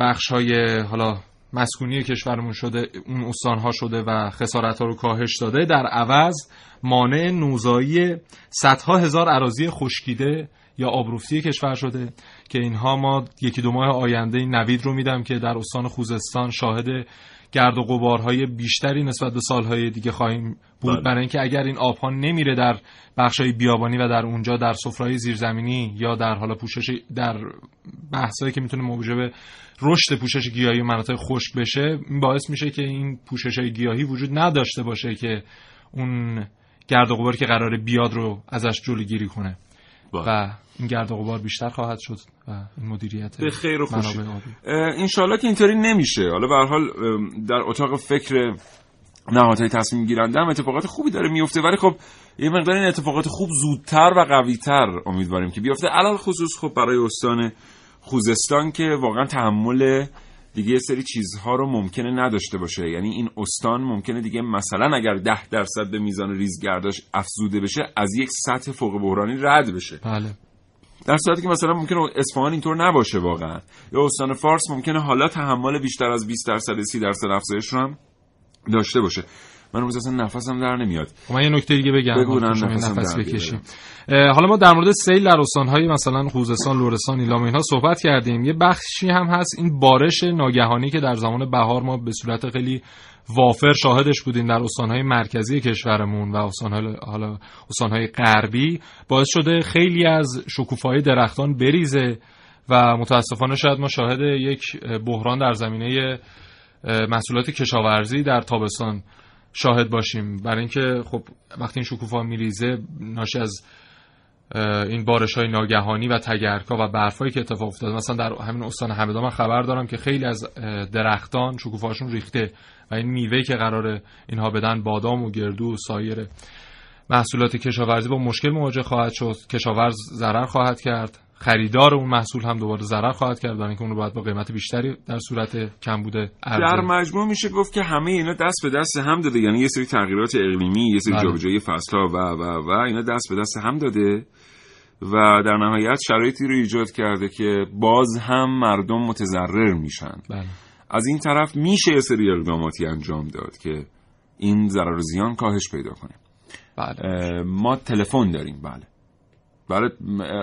بخش های حالا مسکونی کشورمون شده اون استان ها شده و خسارت ها رو کاهش داده در عوض مانع نوزایی صدها هزار عراضی خشکیده یا آبروفتی کشور شده که اینها ما یکی دو ماه آینده این نوید رو میدم که در استان خوزستان شاهد گرد و غبارهای بیشتری نسبت به سالهای دیگه خواهیم بود بله. برای اینکه اگر این آبها نمیره در بخشای بیابانی و در اونجا در سفرهای زیرزمینی یا در حالا پوشش در بحثایی که می‌تونه موجب رشد پوشش گیاهی و مناطق خشک بشه باعث میشه که این پوشش گیاهی وجود نداشته باشه که اون گرد و غباری که قراره بیاد رو ازش جلوگیری کنه بله. و این گرد و غبار بیشتر خواهد شد و این مدیریت به خیر و خوشی. انشالله که اینطوری نمیشه. حالا به حال در اتاق فکر نهادهای تصمیم گیرنده هم اتفاقات خوبی داره میفته. ولی خب یه مقدار این اتفاقات خوب زودتر و قویتر امیدواریم که بیفته. الان خصوص خب برای استان خوزستان که واقعا تحمل دیگه یه سری چیزها رو ممکنه نداشته باشه. یعنی این استان ممکنه دیگه مثلا اگر ده درصد به میزان ریزگرداش افزوده بشه از یک سطح فوق بحرانی رد بشه. بله. در صورتی که مثلا ممکنه اصفهان اینطور نباشه واقعا. یا استان فارس ممکنه حالا تحمل بیشتر از 20 درصد 30 درصد افزایش رو هم داشته باشه. من روز اصلا نفسم در نمیاد. خب من یه نکته دیگه بگم بگو نفس بکشیم. حالا ما در مورد سیل در استان‌های مثلا خوزستان، لرستان، ایلام اینها صحبت کردیم. یه بخشی هم هست این بارش ناگهانی که در زمان بهار ما به صورت خیلی وافر شاهدش بودیم در استانهای مرکزی کشورمون و استانهای حالا استانهای غربی باعث شده خیلی از شکوفای درختان بریزه و متاسفانه شاید ما شاهد یک بحران در زمینه محصولات کشاورزی در تابستان شاهد باشیم. برای اینکه خب وقتی این شکوفا میریزه ناشی از این بارش های ناگهانی و تگرکا و برفایی که اتفاق افتاد مثلا در همین استان همدان من خبر دارم که خیلی از درختان شکوفاشون ریخته و این میوه که قرار اینها بدن بادام و گردو و سایر محصولات کشاورزی با مشکل مواجه خواهد شد. کشاورز ضرر خواهد کرد. خریدار اون محصول هم دوباره ضرر خواهد کرد برای اینکه اون رو باید با قیمت بیشتری در صورت کم بوده در مجموع میشه گفت که همه اینا دست به دست هم داده. یعنی یه سری تغییرات اقلیمی یه سری بله. جابجایی فصل ها و و و اینا دست به دست هم داده و در نهایت شرایطی رو ایجاد کرده که باز هم مردم متضرر میشن. بله. از این طرف میشه یه سری اقداماتی انجام داد که این ضرر و زیان کاهش پیدا کنه. بله. ما تلفن داریم. بله. بله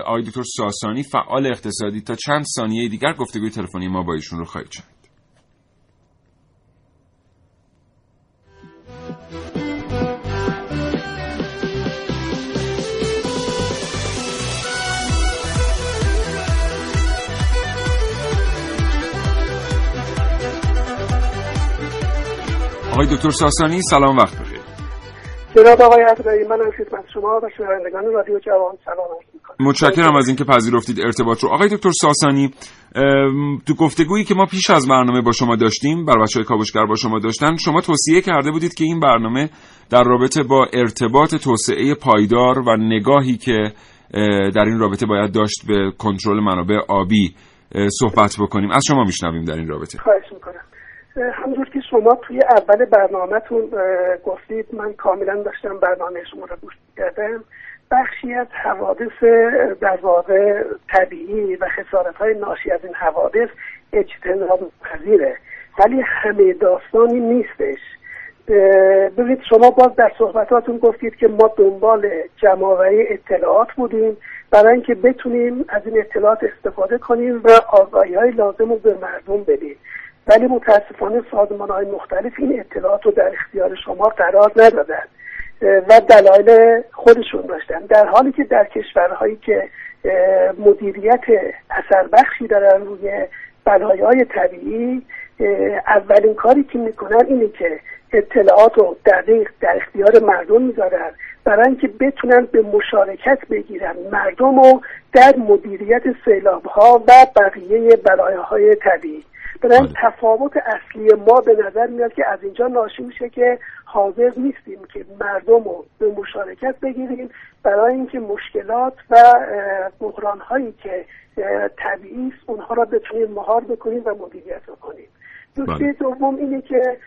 آقای دکتر ساسانی فعال اقتصادی تا چند ثانیه دیگر گفتگوی تلفنی ما با ایشون رو خواهید شنید آقای دکتر ساسانی سلام وقت بخیر. جناب آقای عبدالعی من هم خدمت شما و شنوندگان رادیو جوان سلام عرض می‌کنم. متشکرم از اینکه پذیرفتید ارتباط رو. آقای دکتر ساسانی تو گفتگویی که ما پیش از برنامه با شما داشتیم بر بچه های کاوشگر با شما داشتن شما توصیه کرده بودید که این برنامه در رابطه با ارتباط توسعه پایدار و نگاهی که در این رابطه باید داشت به کنترل منابع آبی صحبت بکنیم. از شما میشنویم در این رابطه. خواهش همونطور که شما توی اول برنامهتون گفتید من کاملا داشتم برنامه شما رو گوش کردم بخشی از حوادث در واقع طبیعی و خسارت های ناشی از این حوادث اجتناب پذیره. ولی همه داستانی نیستش. ببینید شما باز در صحبتاتون گفتید که ما دنبال جمعآوری اطلاعات بودیم برای اینکه بتونیم از این اطلاعات استفاده کنیم و آگاهی های لازم رو به مردم بدیم. ولی متاسفانه سازمان های مختلف این اطلاعات رو در اختیار شما قرار ندادن. و دلایل خودشون داشتن. در حالی که در کشورهایی که مدیریت اثر بخشی دارن روی بلایای طبیعی اولین کاری که می‌کنن اینه که اطلاعات رو دقیق در اختیار مردم می‌ذارن. برای اینکه بتونن به مشارکت بگیرن. مردم رو در مدیریت سیلاب ها و بقیه بلایاهای طبیعی. برای بله. تفاوت اصلی ما به نظر میاد که از اینجا ناشی میشه که حاضر نیستیم که مردم رو به مشارکت بگیریم برای اینکه مشکلات و بحران هایی که طبیعی است اونها را بتونیم مهار بکنیم و مدیریت بکنیم بله. نکته دوم اینه که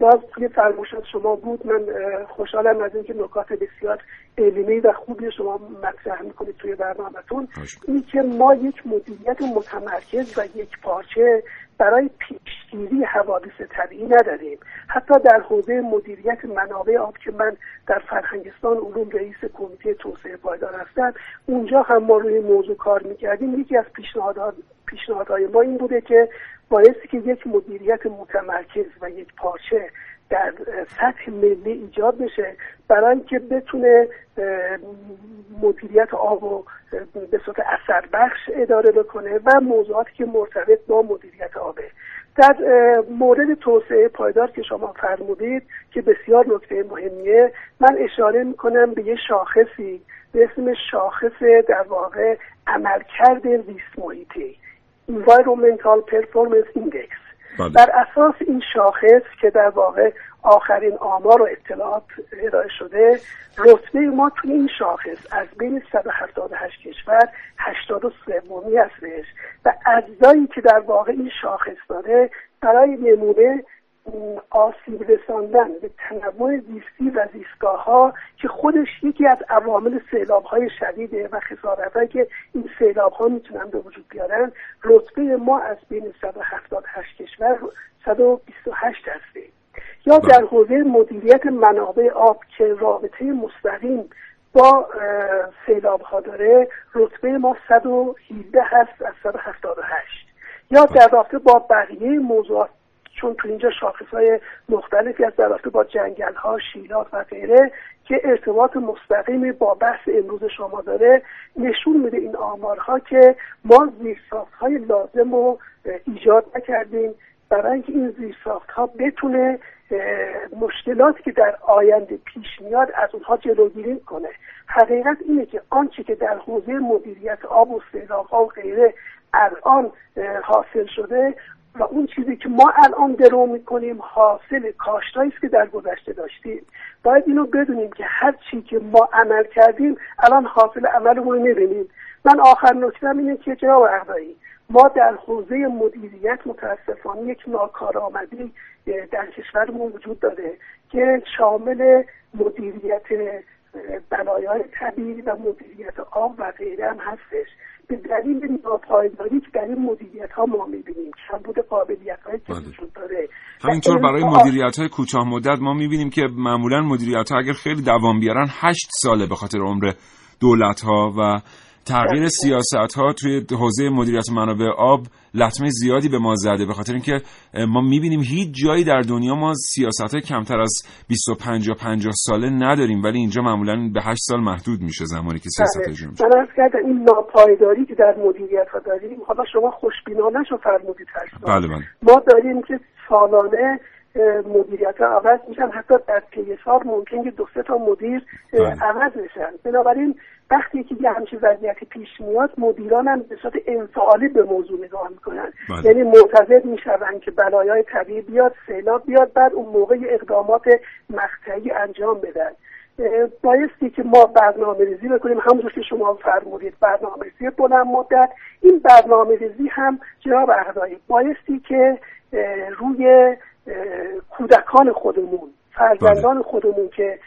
باز توی فرمایشات شما بود. من خوشحالم از اینکه نکات بسیار علمی و خوبی شما مطرح می‌کنید توی برنامهتون. اینی که ما یک مدیریت متمرکز و یک پارچه برای پیشگیری حوادث طبیعی نداریم. حتی در حوزه مدیریت منابع آب که من در فرهنگستان علوم رئیس کمیته توسعه پایدار هستم اونجا هم ما روی موضوع کار می‌کردیم. یکی از پیشنهادات پیشنهادهای ما این بوده که بایستی که یک مدیریت متمرکز و یک پارچه در سطح ملی ایجاد بشه برای اینکه بتونه مدیریت آب و به صورت اثر بخش اداره بکنه و موضوعاتی که مرتبط با مدیریت آبه در مورد توسعه پایدار که شما فرمودید که بسیار نکته مهمیه من اشاره می‌کنم به یه شاخصی به اسم شاخص در واقع عملکرد زیست محیطی Environmental Performance Index. بله. بر اساس این شاخص که در واقع آخرین آمار و اطلاعات ارائه شده رتبه ما توی این شاخص از بین 178 کشور 83 سومی هستش و اجزایی که در واقع این شاخص داره برای نمونه آسیب رساندن به تنوع زیستی و زیستگاه ها که خودش یکی از عوامل سیلاب های شدیده و خسارت که این سیلاب ها می‌تونن به وجود بیارن رتبه ما از بین 178 کشور 128 هستیم یا در حوزه مدیریت منابع آب که رابطه مستقیم با سیلاب ها داره رتبه ما 117 هست از 178 یا در رابطه با بقیه موضوعات چون تو اینجا شاخص های مختلفی از در با جنگل ها شیلات و غیره که ارتباط مستقیمی با بحث امروز شما داره نشون میده این آمارها که ما زیرساخت های لازم رو ایجاد نکردیم. برای اینکه این زیرساخت ها بتونه مشکلاتی که در آینده پیش میاد از اونها جلوگیری کنه. حقیقت اینه که آنچه که در حوزه مدیریت آب و سیلاب و غیره الان حاصل شده و اون چیزی که ما الان درو می‌کنیم حاصل کاشتایی است که در گذشته داشتیم. باید اینو بدونیم که هر چی که ما عمل کردیم الان حاصل عملمون رو می‌بینیم. من آخر نکتم اینه که جناب اقدایی ما در حوزه مدیریت متاسفانه یک ناکارآمدی در کشورمون وجود داره که شامل مدیریت بلایای طبیعی و مدیریت آب و غیره هم هستش. به دلیل ناپایداری که در این مدیریت ها ما می‌بینیم کمبود قابلیت هایی که بله. وجود داره همینطور برای مدیریت های کوتاه مدت ما می‌بینیم که معمولا مدیریت ها اگر خیلی دوام بیارن هشت ساله به خاطر عمر دولت ها و تغییر دقیقاً. سیاست ها توی حوزه مدیریت منابع آب لطمه زیادی به ما زده به خاطر اینکه ما می‌بینیم هیچ جایی در دنیا ما سیاست های کمتر از 25 یا 50 ساله نداریم ولی اینجا معمولا به 8 سال محدود میشه زمانی که سیاست. اجرا میشه من کردم این ناپایداری که در مدیریت ها داریم حالا شما خوشبینانه رو فرمودید. بله بله ما داریم که سالانه مدیریت ها عوض میشن حتی در سال ممکن که دو سه تا مدیر بله. عوض بشن بنابراین وقتی که یه همچین وضعیتی پیش میاد مدیران هم به صورت انفعالی به موضوع نگاه می‌کنن. بله. یعنی معتقد میشون که بلایای طبیعی بیاد سیلاب بیاد بعد اون موقع اقدامات مقطعی انجام بدن. بایستی که ما برنامه ریزی بکنیم. همونطور که شما فرمودید برنامه ریزی بلند مدت. این برنامه ریزی هم جناب اهدایی بایستی که روی کودکان خودمون فرزندان خودمون که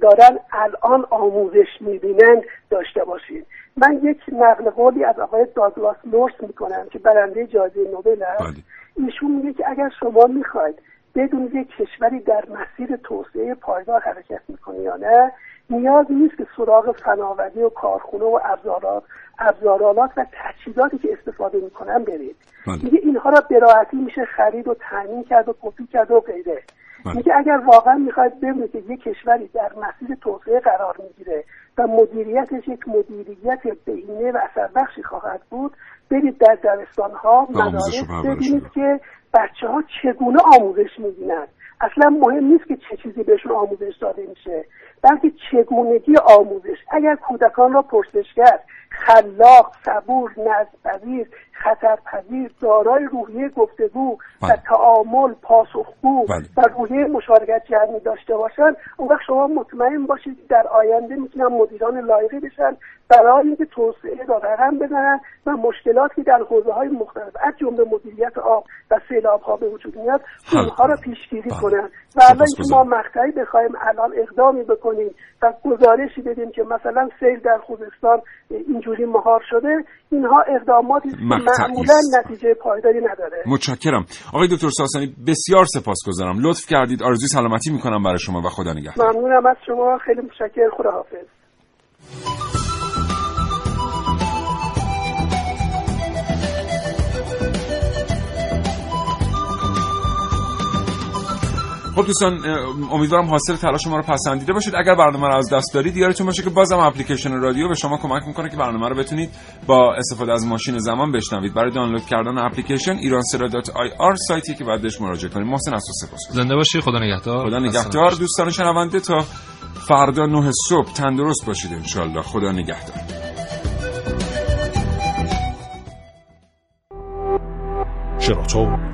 دارن الان آموزش می‌بینن داشته باشیم من یک نقل قولی از آقای داگلاس نورس می‌کنم که برنده جایزه نوبل است بله. ایشون میگه که اگر شما می‌خواید بدون یک کشوری در مسیر توسعه پایدار حرکت می‌کنه یا نه نیاز نیست که سراغ فناوری و کارخونه و ابزارات ابزارالات و تجهیزاتی که استفاده می‌کنن برید بله. میگه اینها را به راحتی میشه خرید و تامین کرد و کپی کرد و غیره بله. میگه اگر واقعا می‌خواید ببینید که یک کشوری در مسیر توسعه قرار می‌گیره و مدیریتش یک مدیریت بهینه و اثر بخشی خواهد بود برید در دبستان ها و آموزش و مدارس ببینید. که بچه ها چگونه آموزش می‌بینن. اصلا مهم نیست که چه چیزی بهشون آموزش داده میشه. بلکه چگونگی آموزش اگر کودکان را پرسشگر خلاق صبور نظرپذیر خطرپذیر دارای روحیه گفتگو و بله. تعامل پاسخگو بله. و روحیه مشارکت جمعی داشته باشن اون وقت شما مطمئن باشید که در آینده می‌تونن مدیران لایقی بشن برای اینکه توسعه را رقم بزنن و مشکلاتی که در حوزه های مختلف از جمله مدیریت آب و سیلاب ها به وجود میاد حل اونها را. پیشگیری بله. کنن و الان ما. مقطعی بخوایم الان اقدامی بکنیم و گزارشی بدیم که مثلا سیل در خوزستان اینجوری مهار شده اینها اقداماتی که معمولا. نتیجه پایداری نداره. متشکرم. آقای دکتر ساسانی بسیار سپاسگزارم. لطف کردید. آرزوی سلامتی می‌کنم برای شما و خدا نگهدار. ممنونم از شما. خیلی متشکر خداحافظ. خب دوستان امیدوارم حاصل تلاش ما رو پسندیده باشید. اگر برنامه رو از دست دارید یادتون باشه که بازم اپلیکیشن رادیو به شما کمک می‌کنه که برنامه رو بتونید با استفاده از ماشین زمان بشنوید. برای دانلود کردن اپلیکیشن ایرانسرا.ir سایتی که بعد بهش مراجعه کنید. محسن تو سپاس زنده باشی خدا نگهدار. خدا نگهدار. دوستان شنونده تا فردا نه صبح تندرست باشید انشالله خدا نگهدار. شراطو